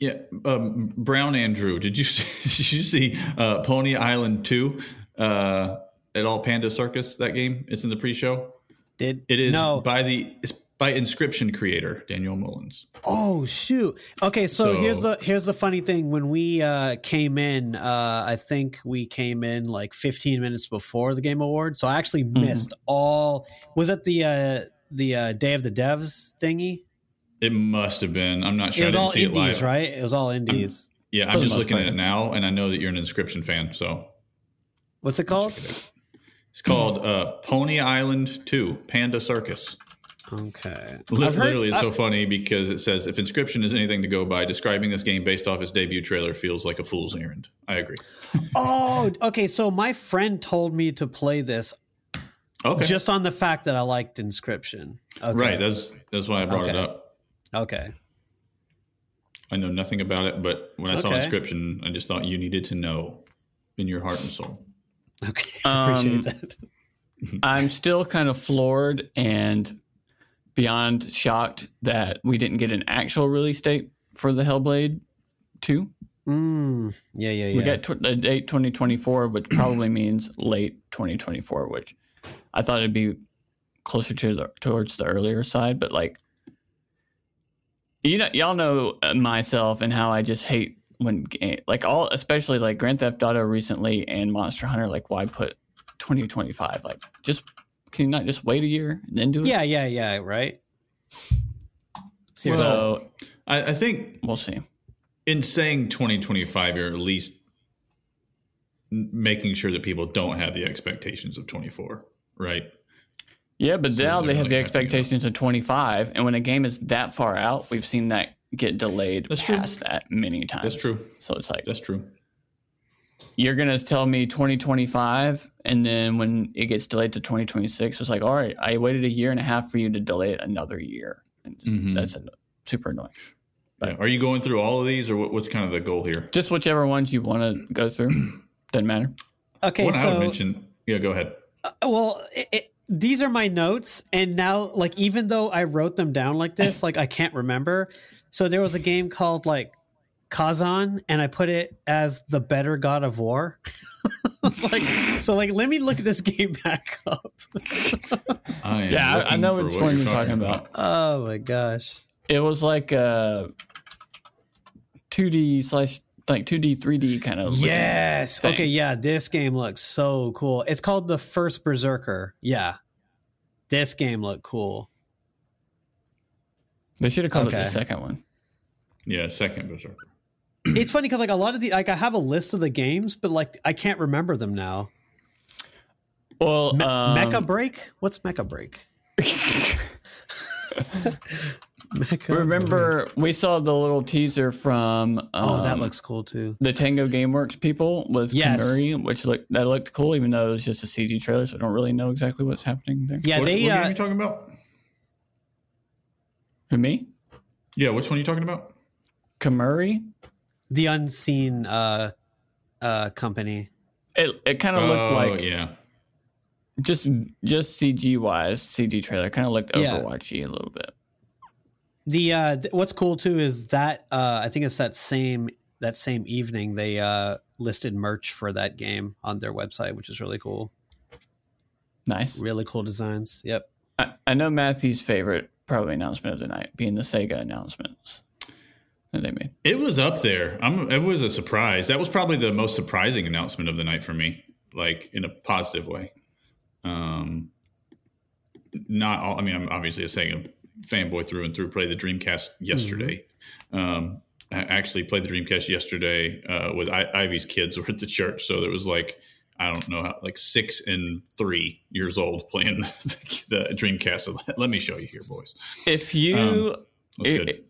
Yeah, um, Brown Andrew. Did you see, did you see uh, Pony Island two uh, at all Panda Circus? That game. It's in the pre-show. Did It is no? by the it's by Inscryption creator Daniel Mullins. Oh shoot. Okay, so, So- here's the here's the funny thing. When we uh, came in, uh, I think we came in like 15 minutes before the Game Award. So I actually Mm-hmm. missed all. Was it the uh, the uh, Day of the Devs thingy? It must have been. I'm not It sure. I was didn't all see it indies, live. right? It was all indies. Yeah, I'm just looking at it now, and I know that you're an Inscryption fan. So What's it called? it's called uh, Pony Island Two Panda Circus. Okay. Li- I've heard- Literally, it's so funny because it says if Inscryption is anything to go by, describing this game based off its debut trailer feels like a fool's errand. I agree. oh, okay. So my friend told me to play this Okay, just on the fact that I liked Inscryption. Okay. right. That's that's why I brought it up. okay. I know nothing about it, but when I saw Inscryption, I just thought you needed to know in your heart and soul. Okay, Um, appreciate that. I'm still kind of floored and beyond shocked that we didn't get an actual release date for the Hellblade 2. Mm, yeah, yeah, yeah. We got tw- the date 2024, which probably means late 2024, which I thought it'd be closer to the towards the earlier side, but like you know, y'all know myself and how I just hate when like all, especially like Grand Theft Auto recently and Monster Hunter. Like, why put 2025? Like, just can you not just wait a year and then do it? yeah, yeah, yeah. Right. Seriously. So I, I think we'll see. in saying 2025, you're at least n- making sure that people don't have the expectations of 24, right? Yeah, but So now they have the expectations of 25, and when a game is that far out, we've seen that get delayed That's true. past that many times. That's true. So it's like That's true. you're gonna tell me 2025, and then when it gets delayed to 2026, it's like, all right, I waited a year and a half for you to delay it another year, and Mhm. that's a, super annoying. Yeah. Are you going through all of these, or what, what's kind of the goal here? Just whichever ones you want to go through, doesn't matter. okay, One I would so mention. Yeah, go ahead. Uh, well, it, it, these are my notes, and now like even though I wrote them down like this, like I can't remember. So there was a game called like Khazan, and I put it as the better God of War. it's like so, like let me look at this game back up. I Yeah, I, I know which what one you're talking about. oh my gosh! It was like a 2D slash like 2D 3D kind of. Yes. thing. Okay. Yeah. This game looks so cool. It's called the first Berserker. Yeah. This game looked cool. They should have called it the second one. Yeah, second berserker. it's funny because like a lot of the like I have a list of the games, but like I can't remember them now. Well, Me- um, Mecha Break. What's Mecha Break? Mecha Remember, we saw the little teaser from. Um, Oh, that looks cool too. the Tango GameWorks people was Yes. Kemuri, which looked that looked cool, even though it was just a CG trailer, so I don't really know exactly what's happening there. Yeah, What, they. what game are Uh, you talking about? Who me? Yeah, which one are you talking about? Kemuri. the unseen uh, uh, company. It it kind of looked oh, like yeah. just just CG wise, CG trailer kind of looked Yeah. Overwatchy a little bit. The uh, th- what's cool too is that uh, I think it's that same that same evening they uh, listed merch for that game on their website, which is really cool. Nice. Really cool designs. Yep. I, I know Matthew's favorite probably announcement of the night being the Sega announcements that they made. It was up there. I'm, it was a surprise. That was probably the most surprising announcement of the night for me, like in a positive way. Um, not all. I mean, I'm obviously a Sega fanboy through and through. Played the Dreamcast yesterday. Um, I actually played the Dreamcast yesterday uh, with I- Ivy's kids were at the church, so there was like I don't know, how, like six and three years old playing the, the Dreamcast. So let me show you here, boys. If you Um, That's i- good.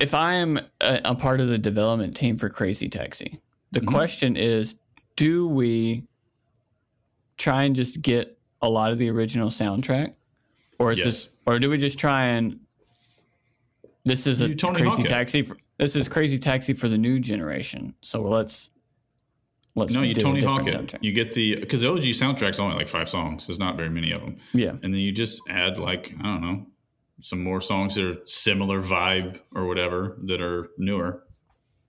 if I'm a, a part of the development team for Crazy Taxi, the Mhm. question is do we try and just get a lot of the original soundtrack? Or is Yes. this or do we just try and this is a Tony crazy Hawk taxi for, this is crazy taxi for the new generation. So let's let's No, you do Tony different Hawk it. soundtrack. You get the because the OG soundtrack's only like five songs. There's not very many of them, yeah. and then you just add like I don't know some more songs that are similar vibe or whatever that are newer.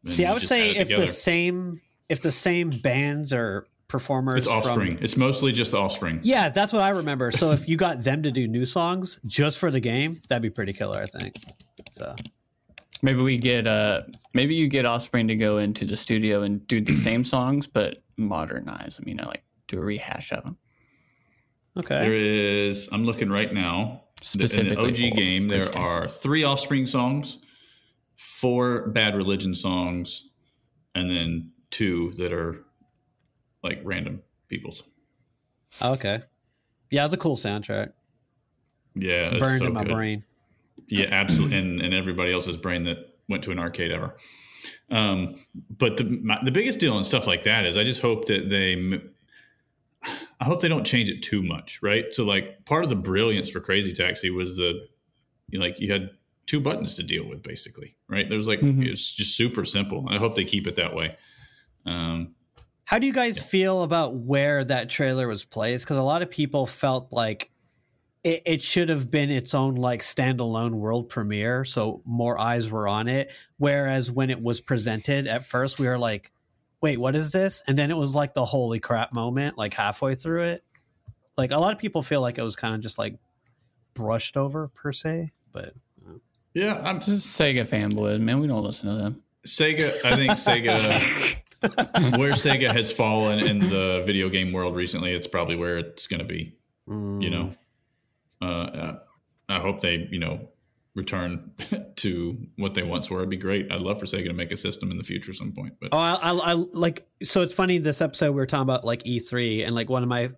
And See, I would say add it if the same if the same bands or performers it's Offspring. from it's mostly just the Offspring. Yeah, that's what I remember. So if you got them to do new songs just for the game, that'd be pretty killer, I think. So Maybe we get uh maybe you get Offspring to go into the studio and do the same songs but modernize them, you know, like do a rehash of them. okay. There is. I'm looking right now. Specifically in an OG game, there Crazy Taxi. are three Offspring songs, four Bad Religion songs, and then two that are like random people's. Okay. Yeah, it's a cool soundtrack. Yeah, it's Burned so in my good. brain. Yeah, absolutely, and and everybody else's brain that went to an arcade ever. Um, but the my, the biggest deal and stuff like that is I just hope that they, I hope they don't change it too much, right? So like part of the brilliance for Crazy Taxi was the, you know, like you had two buttons to deal with basically, right? There's like Mhm. it's just super simple. I hope they keep it that way. Um, How do you guys feel about where that trailer was placed? Because a lot of people felt like it, it should have been its own like standalone world premiere, so more eyes were on it. Whereas when it was presented at first, we were like, "Wait, what is this?" And then it was like the holy crap moment, like halfway through it. Like a lot of people feel like it was kind of just like brushed over per se, but Yeah, I'm Just Sega fanboys, man. We don't listen to them. Sega. I think Sega. Uh, where Sega has fallen in the video game world recently, it's probably where it's going to be. You know, uh, I hope they you know return to what they once were. It'd be great. I'd love for Sega to make a system in the future at some point. But Oh, I, I, I like. So it's funny. This episode we were talking about like E3, and like one of my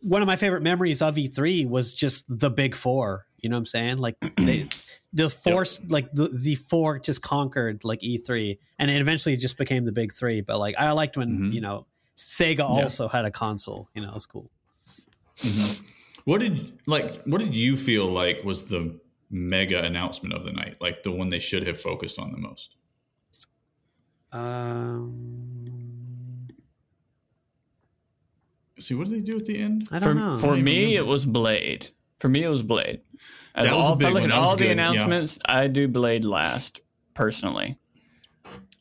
one of my favorite memories of E3 was just the big four. You know what I'm saying? Like they, the force, like the the four just conquered like E3, and it eventually just became the big three. But like I liked when Mhm. you know Sega also had a console. You know, it was cool. what did like what did you feel like was the mega announcement of the night? Like the one they should have focused on the most? Um, See, what did they do at the end? I For don't know. for don't me, remember. it was Blade. For me, it was Blade. Out of That was a all, if big look one. at That was all the good, yeah. announcements, I do Blade last personally.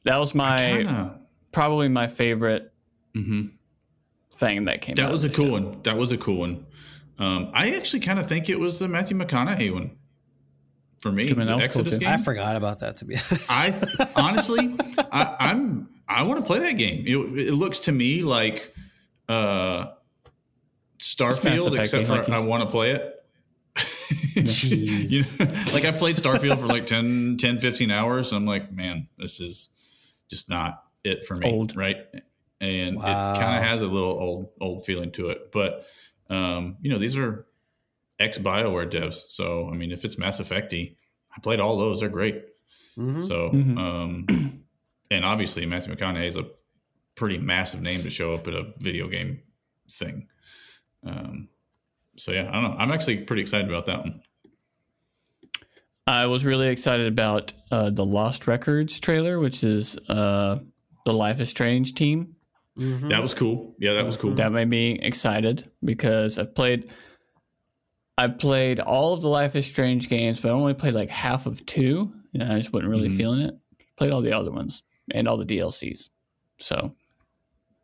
That was my Kinda. probably my favorite Mhm. thing that came. Out. That out was a cool show. one. That was a cool one. Um, I actually kind of think it was the Matthew McConaughey one for me. Good the that cool Exodus game. I forgot about that to be honest. I honestly, I, I'm I want to play that game. It, it looks to me like uh, Starfield, except for like I want to play it. You know, like I played Starfield for like 10, 10, 15 hours. I'm like, man, this is just not it for me. Old. Right. And Wow. it kind of has a little old, old feeling to it. But, um, you know, these are ex Bioware devs. So, I mean, if it's Mass Effecty, I played all those. They're great. Mhm. So, Mhm. um, and obviously Matthew McConaughey is a pretty massive name to show up at a video game thing. Um, so yeah, I don't know. I'm actually pretty excited about that one. I was really excited about uh, the Lost Records trailer, which is uh, the Life is Strange team. Mhm. That was cool. Yeah, that was cool. That made me excited because I've played I played all of the Life is Strange games, but I only played like half of two. And I just wasn't really Mhm. feeling it. Played all the other ones and all the DLCs. So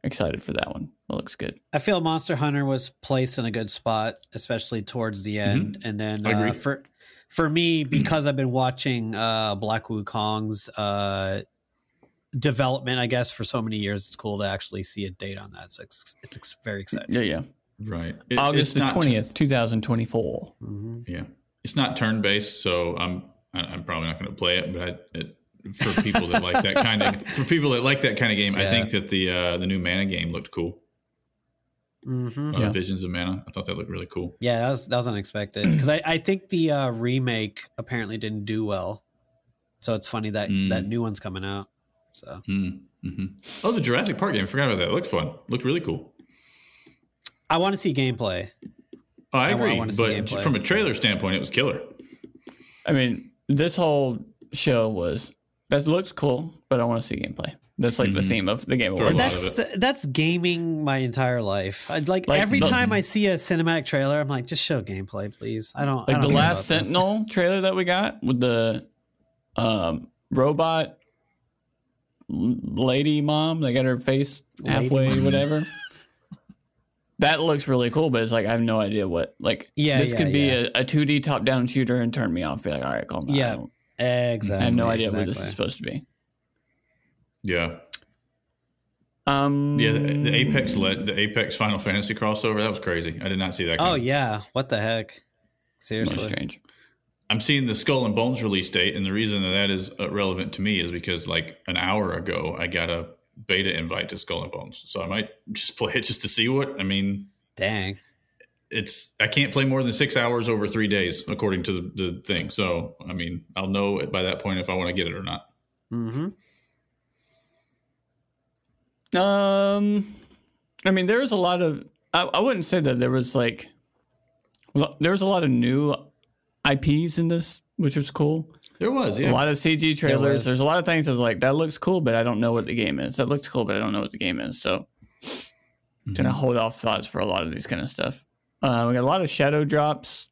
excited for that one. That looks good. I feel Monster Hunter was placed in a good spot, especially towards the end. And then Mm-hmm. I agree. uh, for for me, because I've been watching uh, Black Wukong's uh, development, I guess for so many years, it's cool to actually see a date on that. So it's it's ex- very exciting. Yeah, yeah. Right. It- August the not- twentieth, two thousand twenty four. Mhm. Yeah, it's not turn based, so I'm I- I'm probably not going to play it. But I, it, for people that like that kind of for people that like that kind of game, I think that the uh, the new Mana game looked cool. Mhm. Uh, Yeah. Visions of Mana, I thought that looked really cool. Yeah, that was that was unexpected because I, I think the uh, remake apparently didn't do well. So it's funny that Mm. that new one's coming out. So Mm, hmm Oh, the Jurassic Park game. I forgot about that. It looked fun. Looked really cool. I want to see gameplay. Oh, I I wa- I agree. wanna but from a trailer standpoint, it was killer. I mean, this whole show was that looks cool, but I want to see gameplay. That's like the Mhm. theme of the game awards. lot of That's that's gaming my entire life. I'd like, Like every the- time I see a cinematic trailer, I'm like, just show gameplay, please. I don't I like don't the last about this. Sentinel trailer that we got with the um, robot lady mom. They got her face halfway, mom. whatever. that looks really cool, but it's like I have no idea what. Like, Yeah, this yeah, could be yeah. a, a 2D top down shooter and turn me off. Be like, all right, calm down. Yeah, I, don't- Exactly. I have no idea what this is supposed to be. Yeah, Um, yeah. The, the Apex let the Apex Final Fantasy crossover. That was crazy. I did not see that. Oh yeah, what the heck? most Seriously. strange. I'm seeing the Skull and Bones release date, and the reason that that is uh, relevant to me is because like an hour ago, I got a beta invite to Skull and Bones, so I might just play it just to see what. I mean, Dang. It's I can't play more than six hours over three days, according to the, the thing. So I mean, I'll know by that point if I want to get it or not. Mm-hmm. Um, I mean, there was a lot of. I, I wouldn't say that there was like. Well, there was a lot of new IPs in this which was cool. There was, A lot of CG trailers. was. There's a lot of things that's like that looks cool, but I don't know what the game is. That looks cool, but I don't know what the game is. So gonna hold off thoughts for a lot of these kind of stuff. Uh, we got a lot of shadow drops.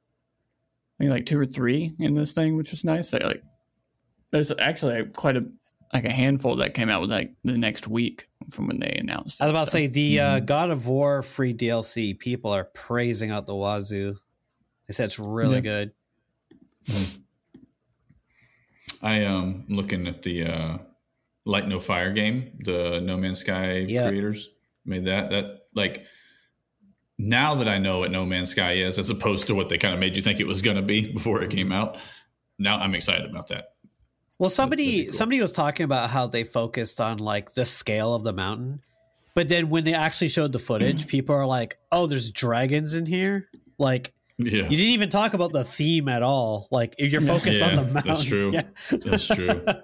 I think like two or three in this thing, which was nice. Like, like there's actually quite a like a handful that came out with like the next week from when they announced. It, I was about to so. say the uh, God of War free DLC. People are praising out the wazoo. They said it's really Yeah. good. I am looking at the uh, Light No Fire game. The No Man's Sky Yeah. creators made that. That like now that I know what No Man's Sky is, as opposed to what they kind of made you think it was going to be before it came out. Now I'm excited about that. Well, somebody cool. somebody was talking about how they focused on like the scale of the mountain, but then when they actually showed the footage, people are like, "Oh, there's dragons in here." Like Yeah, you didn't even talk about the theme at all. Like if you're focused on the mountain. that's true. Yeah. that's true.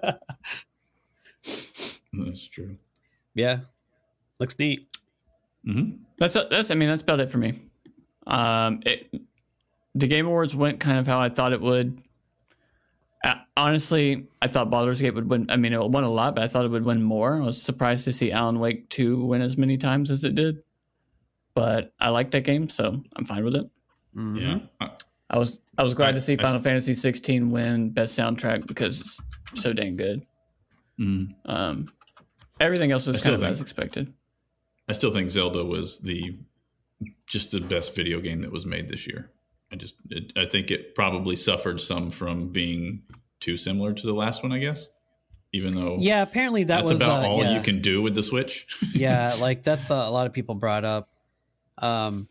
That's true. yeah. Looks neat. hmm That's that's. I mean, that's about it for me. Um, it, the Game Awards went kind of how I thought it would. Uh, honestly, I thought Baldur's Gate would win. I mean, it won a lot, but I thought it would win more. I was surprised to see Alan Wake two win as many times as it did. But I like that game, so I'm fine with it. Mm-hmm. Yeah. Uh, I was I was glad to see I- I Final Fantasy 16 win best soundtrack because it's so dang good. mhm. Um, everything else was still kind of think- as expected. I still think Zelda was the just the best video game that was made this year. I just it, I think it probably suffered some from being too similar to the last one. I guess, even though Yeah, apparently that that's was about uh, all yeah. you can do with the Switch. yeah, like that's uh, a lot of people brought up. Um,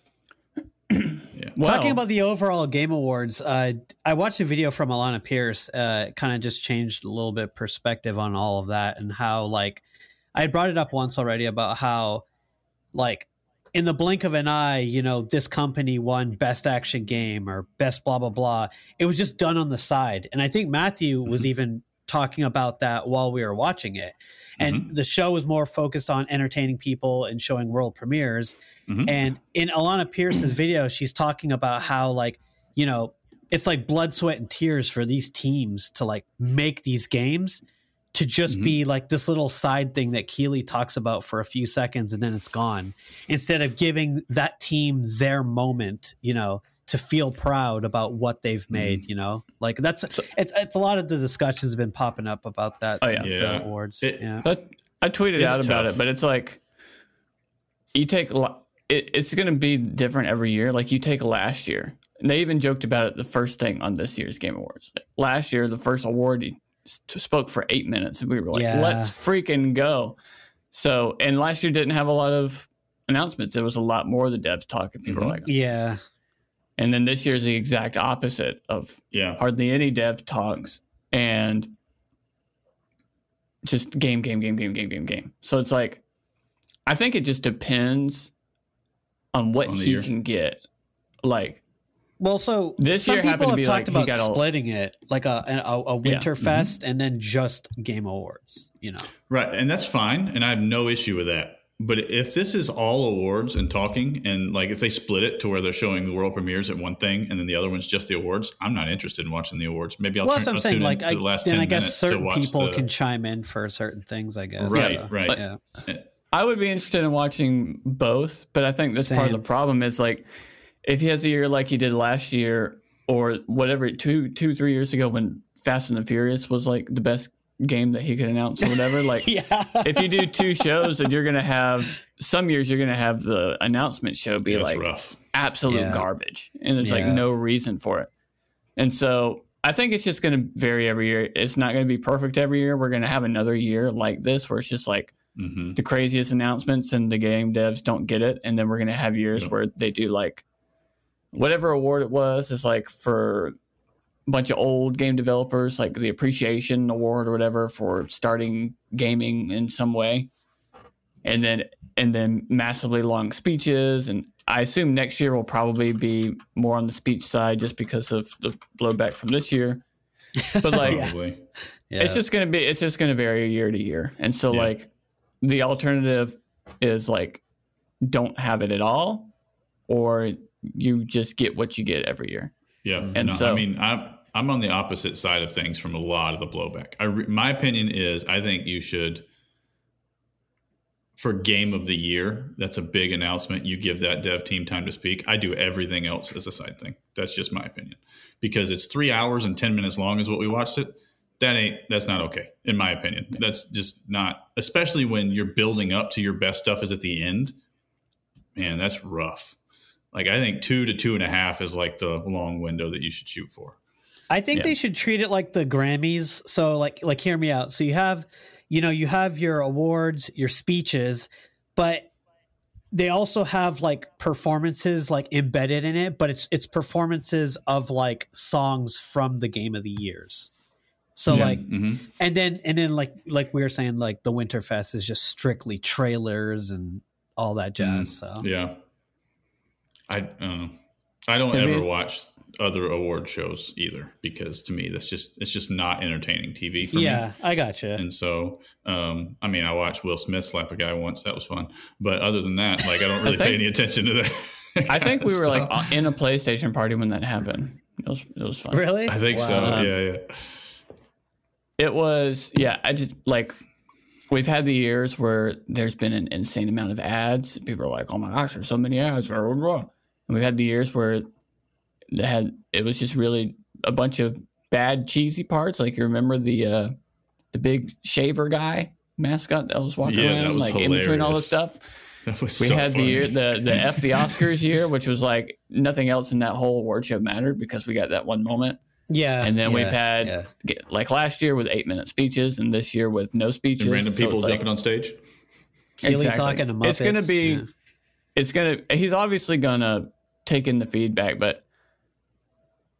yeah, Well, Talking about the overall game awards, uh, I watched a video from Alana Pierce. Uh, kind of just changed a little bit perspective on all of that and how, like, I had brought it up once already about how, like, in the blink of an eye, you know, this company won best action game or best blah blah blah. It was just done on the side, and I think Matthew was even talking about that while we were watching it. And the show was more focused on entertaining people and showing world premieres. Mhm. And in Alana Pierce's video, she's talking about how like, you know, it's like blood, sweat, and tears for these teams to like make these games to just Mhm. be like this little side thing that Keighley talks about for a few seconds and then it's gone. Instead of giving that team their moment, you know, to feel proud about what they've made, you know? Like that's it's it's a lot of the discussions have been popping up about that Oh, yeah. since Yeah. the awards. It- yeah. But I tweeted It's out about it, but it's like you take. It, it's going to be different every year. Like you take last year, and they even joked about it the first thing on this year's Game Awards. Last year, the first award, he s- spoke for eight minutes, and we were like, Yeah. "Let's freaking go!" So, and last year didn't have a lot of announcements. It was a lot more of the dev talk, and people Mhm. were like, Yeah. and then this year's the exact opposite of yeah, hardly any dev talks and just game, game, game, game, game, game, game. So it's like, I think it just depends on what On he year. can get. Like, Well, so This some year happened people to have be talked like, about got all- splitting it like a a, a winter mm-hmm. fest and then just game awards. You know, right, and that's fine, and I have no issue with that. But if this is all awards and talking, and like if they split it to where they're showing the world premieres at one thing, and then the other one's just the awards, I'm not interested in watching the awards. Maybe I'll, well, turn, that's what I'm I'll saying. tune Like, into I, the last then ten I guess minutes to certain watch people the, can chime in for certain things. I guess. Right, So, right. Yeah. I would be interested in watching both, but I think that's part of the problem is like, if he has a year like he did last year or whatever, two, two, three years ago when Fast and the Furious was like the best game that he could announce or whatever, like, Yeah. if you do two shows and you're gonna have some years you're gonna have the announcement show be That's like rough. absolute Yeah. garbage and there's like no reason for it and so i think it's just gonna vary every year it's not gonna be perfect every year we're gonna have another year like this where it's just like hmm the craziest announcements and the game devs don't get it and then we're gonna have years Yeah. where they do like whatever award it was is like for a bunch of old game developers like the appreciation award or whatever for starting gaming in some way and then and then massively long speeches and i assume next year will probably be more on the speech side just because of the blowback from this year but like Probably. yeah. it's just gonna be it's just gonna vary year to year and so Yeah. like the alternative is like don't have it at all or you just get what you get every year Yeah, mm-hmm. And no, so- I mean, I'm I'm on the opposite side of things from a lot of the blowback. I re- my opinion is I think you should for game of the year. That's a big announcement. You give that dev team time to speak. I do everything else as a side thing. That's just my opinion because it's three hours and ten minutes long is what we watched it. That ain't that's not okay in my opinion. That's just not especially when you're building up to your best stuff is at the end. Man, that's rough. Like I think two to two and a half is like the long window that you should shoot for. I think Yeah. they should treat it like the Grammys. So like like hear me out. So you have you know you have your awards, your speeches, but they also have like performances like embedded in it, but it's it's performances of like songs from the game of the years. So Yeah. like Mhm. and then and then like like we were saying like the Winterfest is just strictly trailers and all that jazz. So Yeah. I don't. I don't I ever mean- watch other award shows either because to me that's just it's just not entertaining TV for me. yeah, I gotcha. And so, um, I mean, I watched Will Smith slap a guy once. That was fun. But other than that, like, I don't really pay think- any attention to that. I think we were like in a PlayStation party when that happened. It was it was fun. Really? I think so. Yeah, yeah. It was yeah. I just like we've had the years where there's been an insane amount of ads. People are like, "Oh my gosh, there's so many ads!" blah, blah, blah. And we've had the years where they had it was just really a bunch of bad cheesy parts. Like you remember the uh, the big shaver guy mascot that was walking Yeah, around was like in between all hilarious. this stuff. That was We so had funny. the year the the F the Oscars year, which was like nothing else in that whole award show mattered because we got that one moment. Yeah. And then yeah, we've had yeah. like last year with eight minute speeches, and this year with no speeches. And random So people like- jumping on stage. Really talking to It's gonna be. yeah. It's gonna. He's obviously gonna take in the feedback, but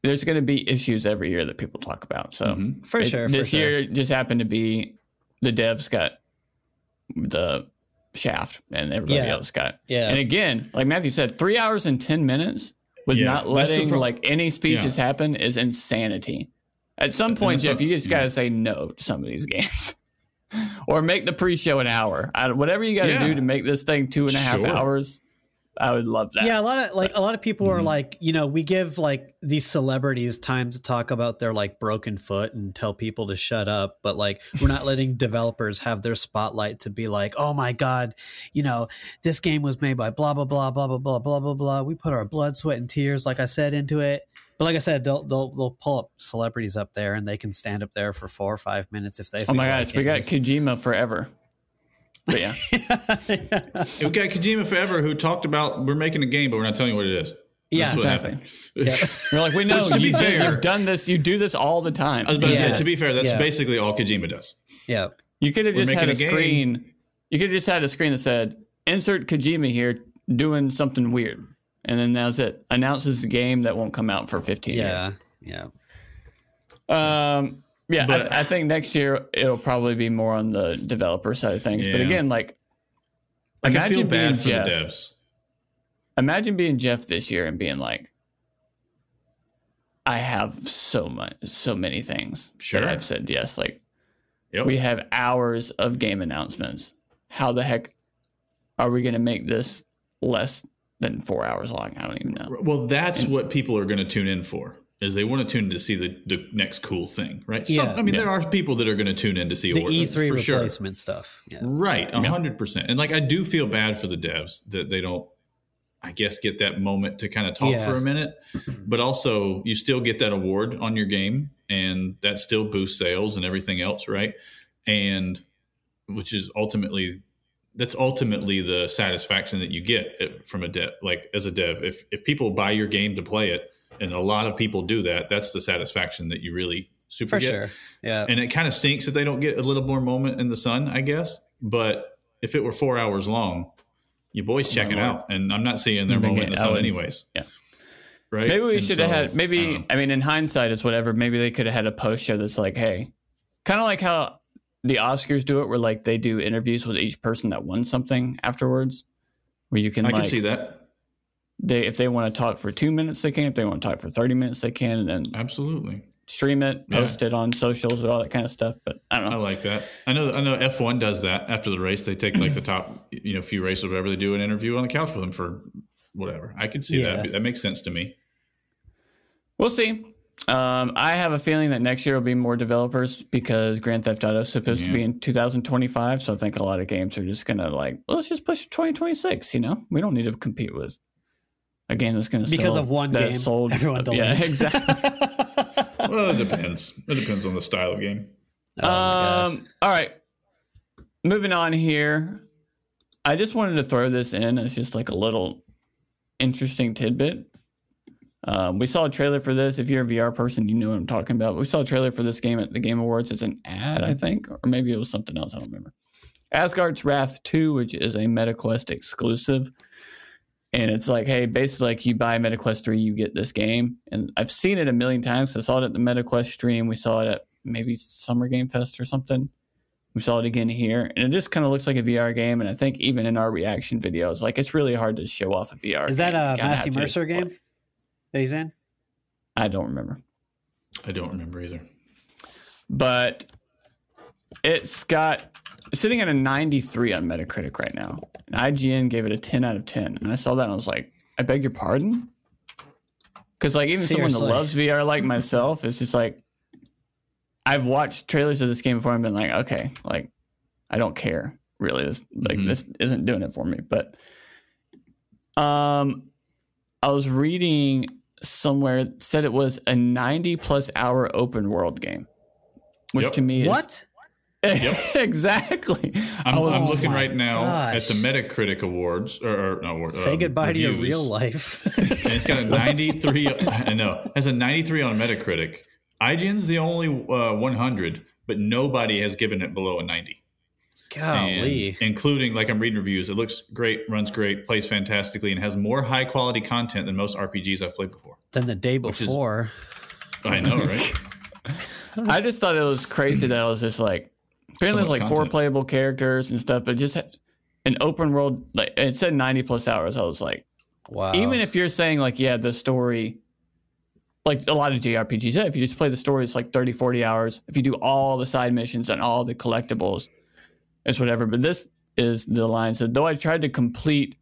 there's gonna be issues every year that people talk about. So Mhm. For it- sure, for this sure. year just happened to be the devs got the shaft, and everybody Yeah. else got. Yeah. And again, like Matthew said, three hours and ten minutes with Yeah, not that's the letting pro- like any speeches Yeah. happen is insanity. At some point, Geoff, you just got to say no to some of these games. or make the pre-show an hour. I, whatever you got to Yeah. do to make this thing two and a half Sure. hours, I would love that. Yeah, a lot of like a lot of people Mm-hmm. are like, you know, we give like these celebrities time to talk about their like broken foot and tell people to shut up, but like we're not letting developers have their spotlight to be like, "Oh my god, you know, this game was made by blah blah blah blah blah blah blah blah blah. We put our blood, sweat and tears like I said into it." But like I said, they'll they'll they'll pull up celebrities up there and they can stand up there for 4 or 5 minutes if they Oh my gosh, like we got Kojima forever. But yeah, We've got Kojima Forever who talked about we're making a game, but we're not telling you what it is. Yeah, That's what exactly. happened. Yeah. we're like, we know to be you did, fair- you've done this. You do this all the time. I was about to say, to be fair, that's Yeah. basically all Kojima does. yeah. You could have just had a, a screen. You could have just had a screen that said "Insert Kojima here doing something weird," and then that's it. Announces the game that won't come out for 15 Yeah. Yeah. years. Um, yeah, But- I, I think next year it'll probably be more on the developer side of things. But again, like, Like, I imagine feel being bad for Geoff. the devs. Imagine being Geoff this year and being like, I have so much, so many things Sure. that I've said yes. Like, Yep. we have hours of game announcements. How the heck are we going to make this less than four hours long? I don't even know. Well, that's what people are going to tune in for. Is they want to tune in to see the, the next cool thing, right? Some- Yeah. I mean, Yeah. there are people that are going to tune in to see The award- E3 for sure. replacement stuff. Yeah. Right, a hundred percent. And like, I do feel bad for the devs that they don't, I guess, get that moment to kind of talk Yeah. for a minute. But also, you still get that award on your game, and that still boosts sales and everything else, right? And which is ultimately that's ultimately the satisfaction that you get eh, from a dev. Like as a dev, if if people buy your game to play it, and a lot of people do that, that's the satisfaction that you really super For get sure. Yeah. and it kind of stinks that they don't get a little more moment in the sun, I guess. But if it were four hours long, your boys checking Lord. out, and I'm not seeing their Big moment in the I sun would- anyways. yeah. right. Maybe we And should have had, maybe, know. I mean, in hindsight, it's whatever. Maybe they could have had a post show that's like, hey, kind of like how the Oscars do it, where like they do interviews with each person that won something afterwards, where you can I like, can see that they if they want to talk for two minutes they can if they want to talk for 30 minutes they can and then absolutely. stream it Yeah. post it on socials and all that kind of stuff but i don't I like that. I know. I know. F1 does that after the race. They take like the top, you know, few races, or whatever. They do an interview on the couch with them for whatever. I could see Yeah. that. That makes sense to me. we'll see Um, I have a feeling that next year will be more developers because Grand Theft Auto is supposed to be in 2025. So I think a lot of games are just gonna like, well, let's just push to 2026. You know, we don't need to compete with a game that's gonna Because sell, of one that game, sold. everyone yeah, delays. exactly. Well, it depends. It depends on the style of game. Oh um, all right, moving on here. I just wanted to throw this in as just like a little interesting tidbit. Um, we saw a trailer for this. If you're a VR person, you know what I'm talking about. We saw a trailer for this game at the Game Awards. It's an ad, I think, or maybe it was something else. I don't remember. Asgard's Wrath 2, which is a MetaQuest exclusive. And it's like, hey, basically, like you buy MetaQuest 3, you get this game. And I've seen it a million times. I saw it at the MetaQuest stream. We saw it at maybe Summer Game Fest or something. We saw it again here. And it just kind of looks like a VR game. And I think even in our reaction videos, like it's really hard to show off a VR Is that game. a You Matthew Mercer game that he's in? I don't remember. I don't remember either. but it's got sitting at a 93 on Metacritic right now. And IGN gave it a 10 out of 10. And I saw that and I was like, I beg your pardon? Because like even someone Seriously. that loves VR like myself, it's just like I've watched trailers of this game before and been like, okay, like I don't care really. This like Mhm. this isn't doing it for me. But um I was reading somewhere said it was a 90 plus hour open world game. Which Yep. to me is What? exactly. I'm, I was- I'm Oh looking my right now gosh. at the Metacritic Awards or, or no, award- Say um, goodbye to your real life. And it's got a 93. I know. Has a 93 on Metacritic. IGN's the only uh, 100, but nobody has given it below a 90. And Golly. including like I'm reading reviews. It looks great, runs great, plays fantastically, and has more high quality content than most RPGs I've played before. Than the day Which is- before. I know, right? I just thought it was crazy that I was just like, apparently So much like four playable characters and stuff, but just an open world. Like it said 90 plus hours. I was like, Wow. even if you're saying like, yeah, the story, like a lot of JRPGs, if you just play the story, it's like 30, 40 hours. If you do all the side missions and all the collectibles, it's whatever. But this is the line. So though I tried to complete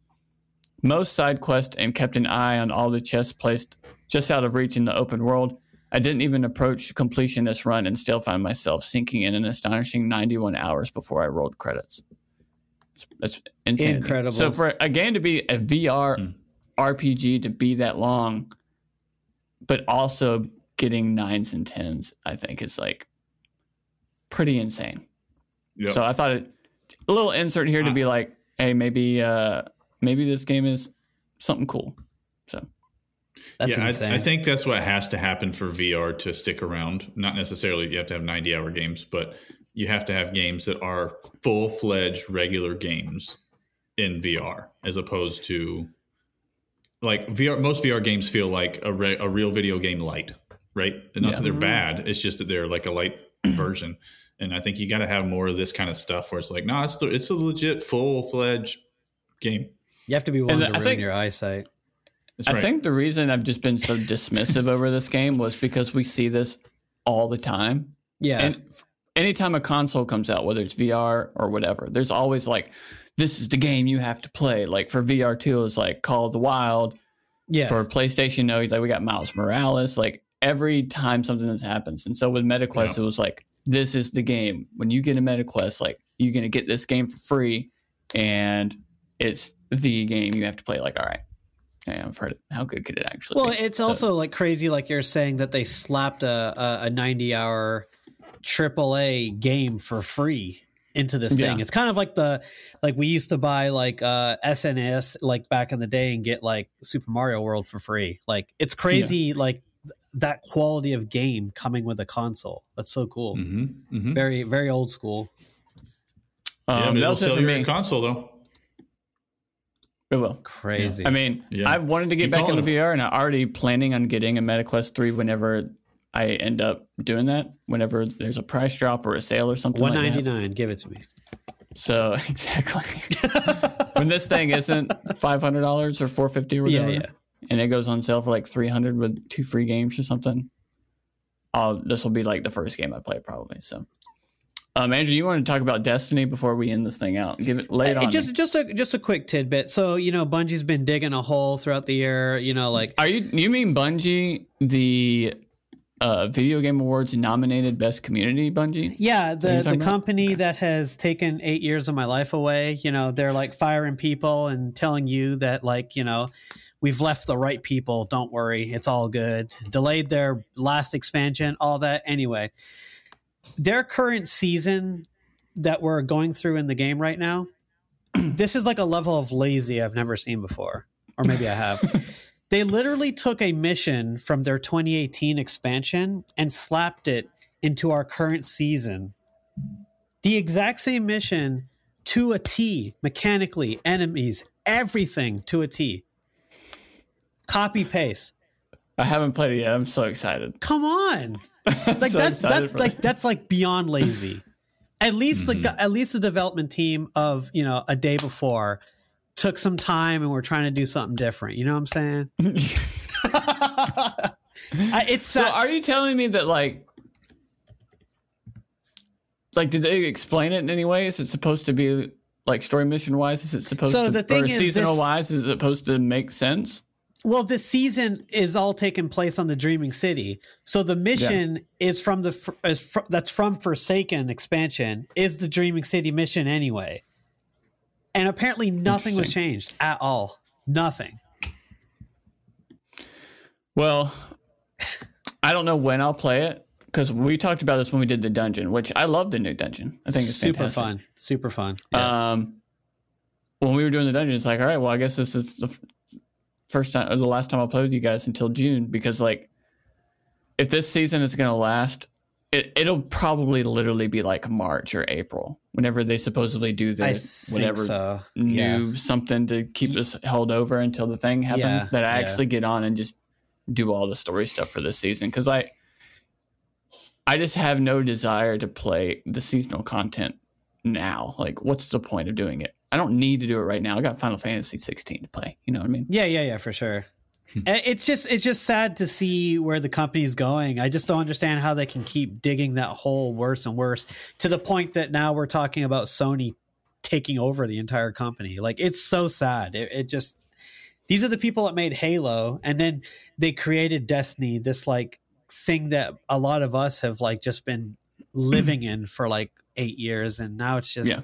most side quests and kept an eye on all the chests placed just out of reach in the open world, I didn't even approach completion this run and still found myself sinking in an astonishing 91 hours before I rolled credits. That's- That's insane. Incredible. So for a game to be a VR Hmm. RPG to be that long, but also getting nines and tens, I think is like pretty insane. Yep. So I thought it, a little insert here to be like, hey, maybe uh maybe this game is something cool. So That's yeah, insane. I, I think that's what has to happen for VR to stick around. Not necessarily you have to have 90 hour games, but you have to have games that are full fledged regular games in VR as opposed to like VR. Most VR games feel like a, re, a real video game light, right? And not Yeah. that they're bad, it's just that they're like a light version. And I think you got to have more of this kind of stuff where it's like, no, nah, it's, the, it's a legit full fledged game. you have to be willing And to I ruin think- your eyesight. That's I think the reason I've just been so dismissive over this game was because we see this all the time. Yeah. And f- anytime a console comes out, whether it's VR or whatever, there's always like, this is the game you have to play. Like for VR two, it's like Call of the Wild. yeah. For PlayStation, no, he's like we got Miles Morales. Like every time something this happens, and so with MetaQuest, Yeah. it was like, this is the game. When you get a MetaQuest, like you're gonna get this game for free, and it's the game you have to play. Like, all right, yeah, I've heard it. How good could it actually? Well, be? it's So- also like crazy, like you're saying that they slapped a a, a 90 hour AAA game for free into this thing. Yeah. It's kind of like the like we used to buy like uh SNES like back in the day and get like Super Mario World for free. Like it's crazy, like that quality of game coming with a console. That's so cool. hmm hmm Very very old school. yeah, um, but that it'll was it sell for your me. console though. It will. Crazy. I mean, Yeah. I wanted to get You back call it into VR, and I'm already planning on getting a MetaQuest 3 whenever I end up doing that. Whenever there's a price drop or a sale or something One like ninety that. nine. Give it to me. So exactly, when this thing isn't five hundred dollars or four fifty or Yeah, whatever, yeah. and it goes on sale for like three hundred with two free games or something, I'll this will be like the first game I play probably. So, um, Andrew, you want to talk about Destiny before we end this thing out? Give it lay it Uh, on. just me. just a just a quick tidbit. So you know, Bungie's been digging a hole throughout the year. You know, like Are you you mean Bungie the uh, Video Game Awards nominated Best Community Bungie. Yeah, the, the company that has taken eight years of my life away, you know, they're like firing people and telling you that, like, you know, we've left the right people. Don't worry. It's all good. Delayed their last expansion, all that. Anyway, their current season that we're going through in the game right now, this is like a level of lazy I've never seen before. Or maybe I have. they literally took a mission from their 2018 expansion and slapped it into our current season. The exact same mission to a T, mechanically, enemies, everything to a T. Copy paste. I haven't played it yet. I'm so excited. Come on. Like So that's that's like that's like beyond lazy. At least Mm-hmm. the at least the development team of, you know, a day before took some time and we're trying to do something different. You know what I'm saying? I, it's So sad- are you telling me that like like did they explain it in any way? Is it supposed to be like story mission wise? Is it supposed So to the thing or is seasonal this- wise? Is it supposed to make sense? Well, this season is all taking place on the Dreaming City. So the mission is from the is fr- that's from Forsaken expansion is the Dreaming City mission anyway. And apparently nothing was changed at all. Nothing. Well, I don't know when I'll play it because we talked about this when we did the dungeon, which I love the new dungeon. I think it's super fantastic. fun. Super fun. Um, when we were doing the dungeon, it's like, all right, well, I guess this is the first time or the last time I'll play with you guys until June because, like, if this season is going to last, it, it'll probably literally be like March or April whenever they supposedly do the I whatever so. new Yeah. something to keep us held over until the thing happens. Yeah, that I yeah. actually get on and just do all the story stuff for this season because I. I just have no desire to play the seasonal content now. Like, what's the point of doing it? I don't need to do it right now. I got Final Fantasy 16 to play. You know what I mean? Yeah, yeah, yeah, for sure. Hmm. It's just it's just sad to see where the company's going. I just don't understand how they can keep digging that hole worse and worse to the point that now we're talking about Sony taking over the entire company. Like it's so sad. It, it just these are the people that made Halo, and then they created Destiny. This like thing that a lot of us have like just been living in for like eight years, and now it's just Yeah.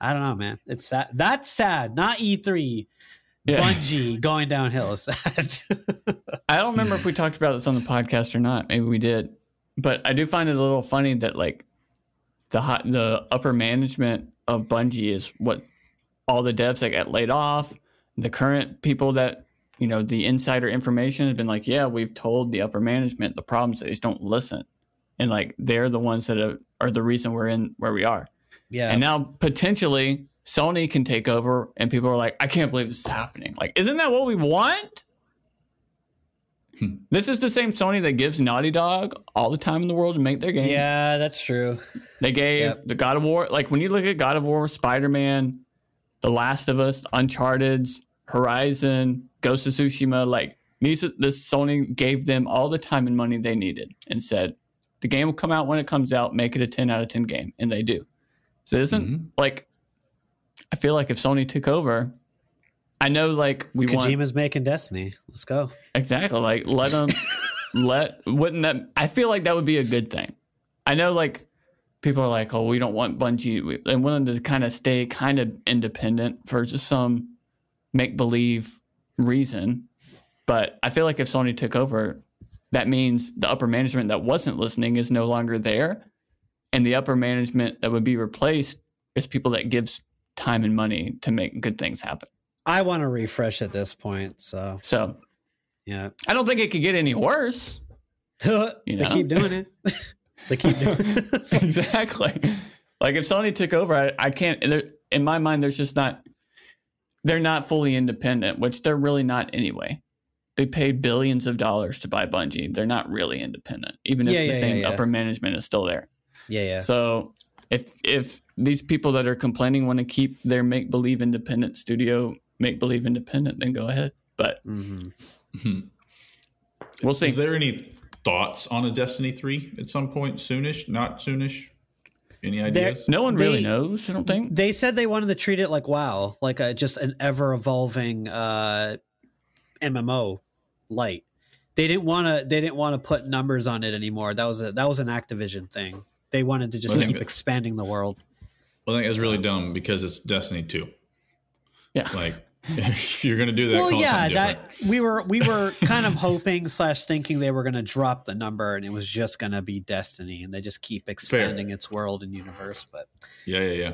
I don't know, man. It's sad. That's sad. Not E three. Yeah. Bungie going downhill is sad. I don't remember if we talked about this on the podcast or not. Maybe we did, but I do find it a little funny that like the hot, the upper management of Bungie is what all the devs that got laid off, the current people that you know the insider information has been like, yeah, we've told the upper management the problems. They just don't listen, and like they're the ones that are, are the reason we're in where we are. Yeah. And now potentially Sony can take over, and people are like, I can't believe this is happening. Like, isn't that what we want? Hmm. this is the same Sony that gives Naughty Dog all the time in the world to make their game. yeah, that's true. They gave Yep. the God of War, like when you look at God of War, Spider Man, The Last of Us, Uncharted, Horizon, Ghost of Tsushima, like these, this Sony gave them all the time and money they needed and said, the game will come out when it comes out, make it a 10 out of 10 game. And they do. So it isn't mm-hmm. like, I feel like if Sony took over, I know like we want Kojima's making Destiny. Let's go. Exactly. Like let them let wouldn't that I feel like that would be a good thing. I know like people are like, oh, we don't want Bungie. We, they want them to kind of stay kind of independent for just some make believe reason. But I feel like if Sony took over, that means the upper management that wasn't listening is no longer there. And the upper management that would be replaced is people that gives time and money to make good things happen. I want to refresh at this point. So So yeah, I don't think it could get any worse. they know? keep doing it. they keep doing it. exactly. Like if Sony took over, I, I can't. there- In my mind, there's just not. They're not fully independent, which they're really not anyway. They paid billions of dollars to buy Bungie. They're not really independent, even if Yeah, the yeah, same yeah. upper management is still there. Yeah, yeah. So if if these people that are complaining want to keep their make believe independent studio make believe independent, then go ahead. But Mhm. we'll see. Is there any thoughts on a Destiny 3 at some point? Soonish? Not soonish? Any ideas? no one really They- knows. I don't think. They said they wanted to treat it like WoW, like a just an ever evolving uh, MMO light. they didn't want to they didn't want to put numbers on it anymore. That was a that was an Activision thing. They wanted to just I keep that- expanding the world. Well, I think it's really dumb because it's Destiny 2. Yeah. Like, if you're going to do that, well, call yeah, that we were we were kind of hoping slash thinking they were going to drop the number and it was just going to be Destiny, and they just keep expanding its world and universe. But Yeah, yeah, yeah.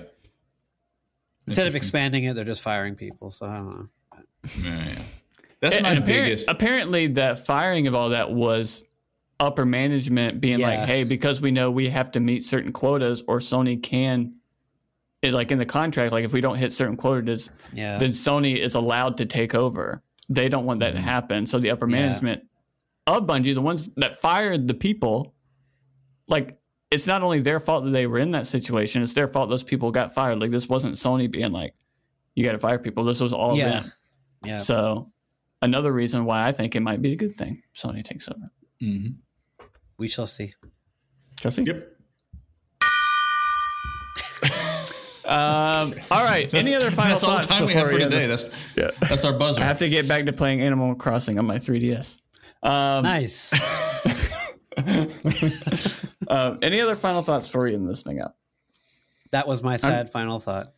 instead of expanding it, they're just firing people. So I don't know. Yeah, yeah. That's And- my and apparent- biggest. apparently that firing of all that was upper management being Yeah. like hey because we know we have to meet certain quotas or sony can it, like in the contract like if we don't hit certain quotas Yeah, then sony is allowed to take over they don't want that to happen so the upper Yeah. management of bungie the ones that fired the people like it's not only their fault that they were in that situation it's their fault those people got fired like this wasn't sony being like you got to fire people this was all Yeah. them yeah. so another reason why I think it might be a good thing Sony takes over. Mhm. We shall see. Jesse? Yep. Um, all right. Any other final That's all the thoughts time we have for end today. this? That's Yeah. that's our buzzer. I have to get back to playing Animal Crossing on my 3DS. Um, Nice. uh, any other final thoughts before we end this thing up? that was my sad final thought.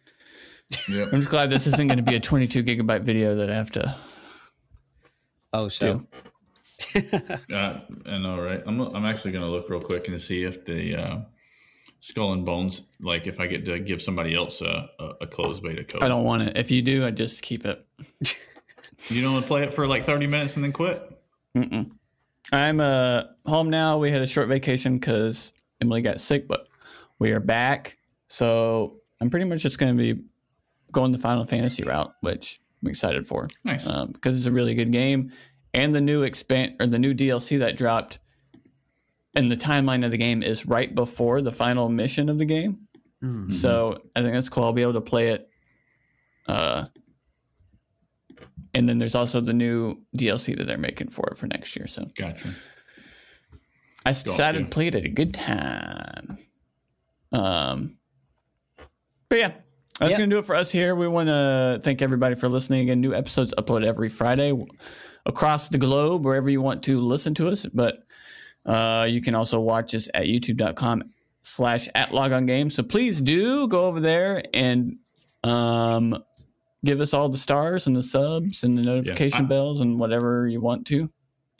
Yep. I'm just glad this isn't going to be a 22 gigabyte video that I have to. Oh, show. Uh, I know, right? I'm I'm actually going to look real quick and see if the uh, Skull and Bones, like if I get to give somebody else a, a, a closed beta code. I don't want it. If you do, I just keep it. You don't want to play it for like 30 minutes and then quit? Mm-mm. I'm uh, home now. We had a short vacation because Emily got sick, but we are back. So I'm pretty much just going to be going the Final Fantasy route, which I'm excited for. Nice. um, because it's a really good game, and the new expand or the new DLC that dropped, and the timeline of the game is right before the final mission of the game. Mm. So I think that's cool. I'll be able to play it. Uh, and then there's also the new DLC that they're making for it for next year. So Gotcha. I decided to play it at a good time. Um, but yeah, that's going to do it for us here. We want to thank everybody for listening. Again, new episodes upload every Friday across the globe, wherever you want to listen to us. But uh, you can also watch us at youtube.com slash at logon games. So please do go over there and um, give us all the stars and the subs and the notification I- bells and whatever you want to.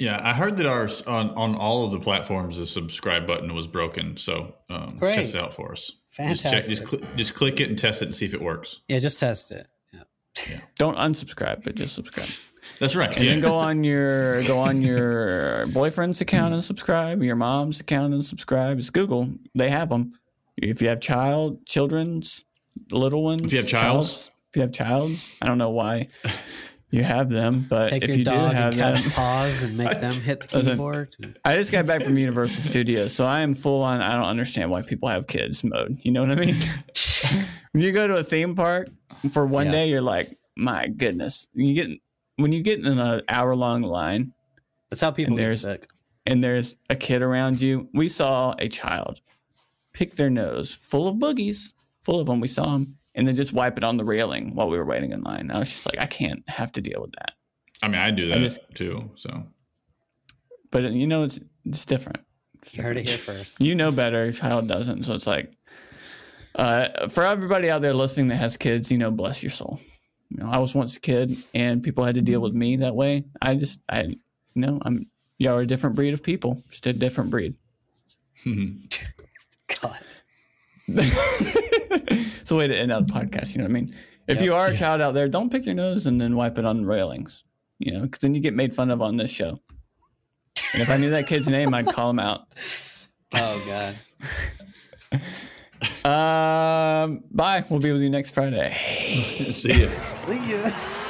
Yeah, I heard that ours on, on all of the platforms the subscribe button was broken. So um, Great. test it out for us. Just check, Fantastic. just, cl- just click it and test it and see if it works. Yeah, just test it. Yeah. Don't unsubscribe, but just subscribe. That's right. And Yeah. then go on your go on your boyfriend's account and subscribe, your mom's account and subscribe. It's Google. They have them. If you have child, children's, little ones. If you have childs? childs- if you have childs, I don't know why you have them, but Take if your you do have and them, catch paws and make them hit the Listen. keyboard. I just got back from Universal Studios, so I am full on. I don't understand why people have kids mode. You know what I mean? when you go to a theme park for one Yeah. day, you're like, my goodness. You get when you get in an hour long line That's how people And get there's- sick. and there's a kid around you. We saw a child pick their nose full of boogies, full of them. We saw them, and then just wipe it on the railing while we were waiting in line. I was just like, I can't have to deal with that. I mean, I do that just- too. So But you know, it's it's different. It's You heard it here first. You know better. Your child doesn't. So it's like, uh, for everybody out there listening that has kids, you know, bless your soul. You know, I was once a kid, and people had to deal with me that way. I just, I, you know, I'm y'all are a different breed of people, just a different breed. God. it's a way to end out the podcast. You know what I mean? If you are a child out there, don't pick your nose and then wipe it on the railings. You know, because then you get made fun of on this show. And if I knew that kid's name, I'd call him out. Oh God. Um, bye. We'll be with you next Friday. see ya. See ya.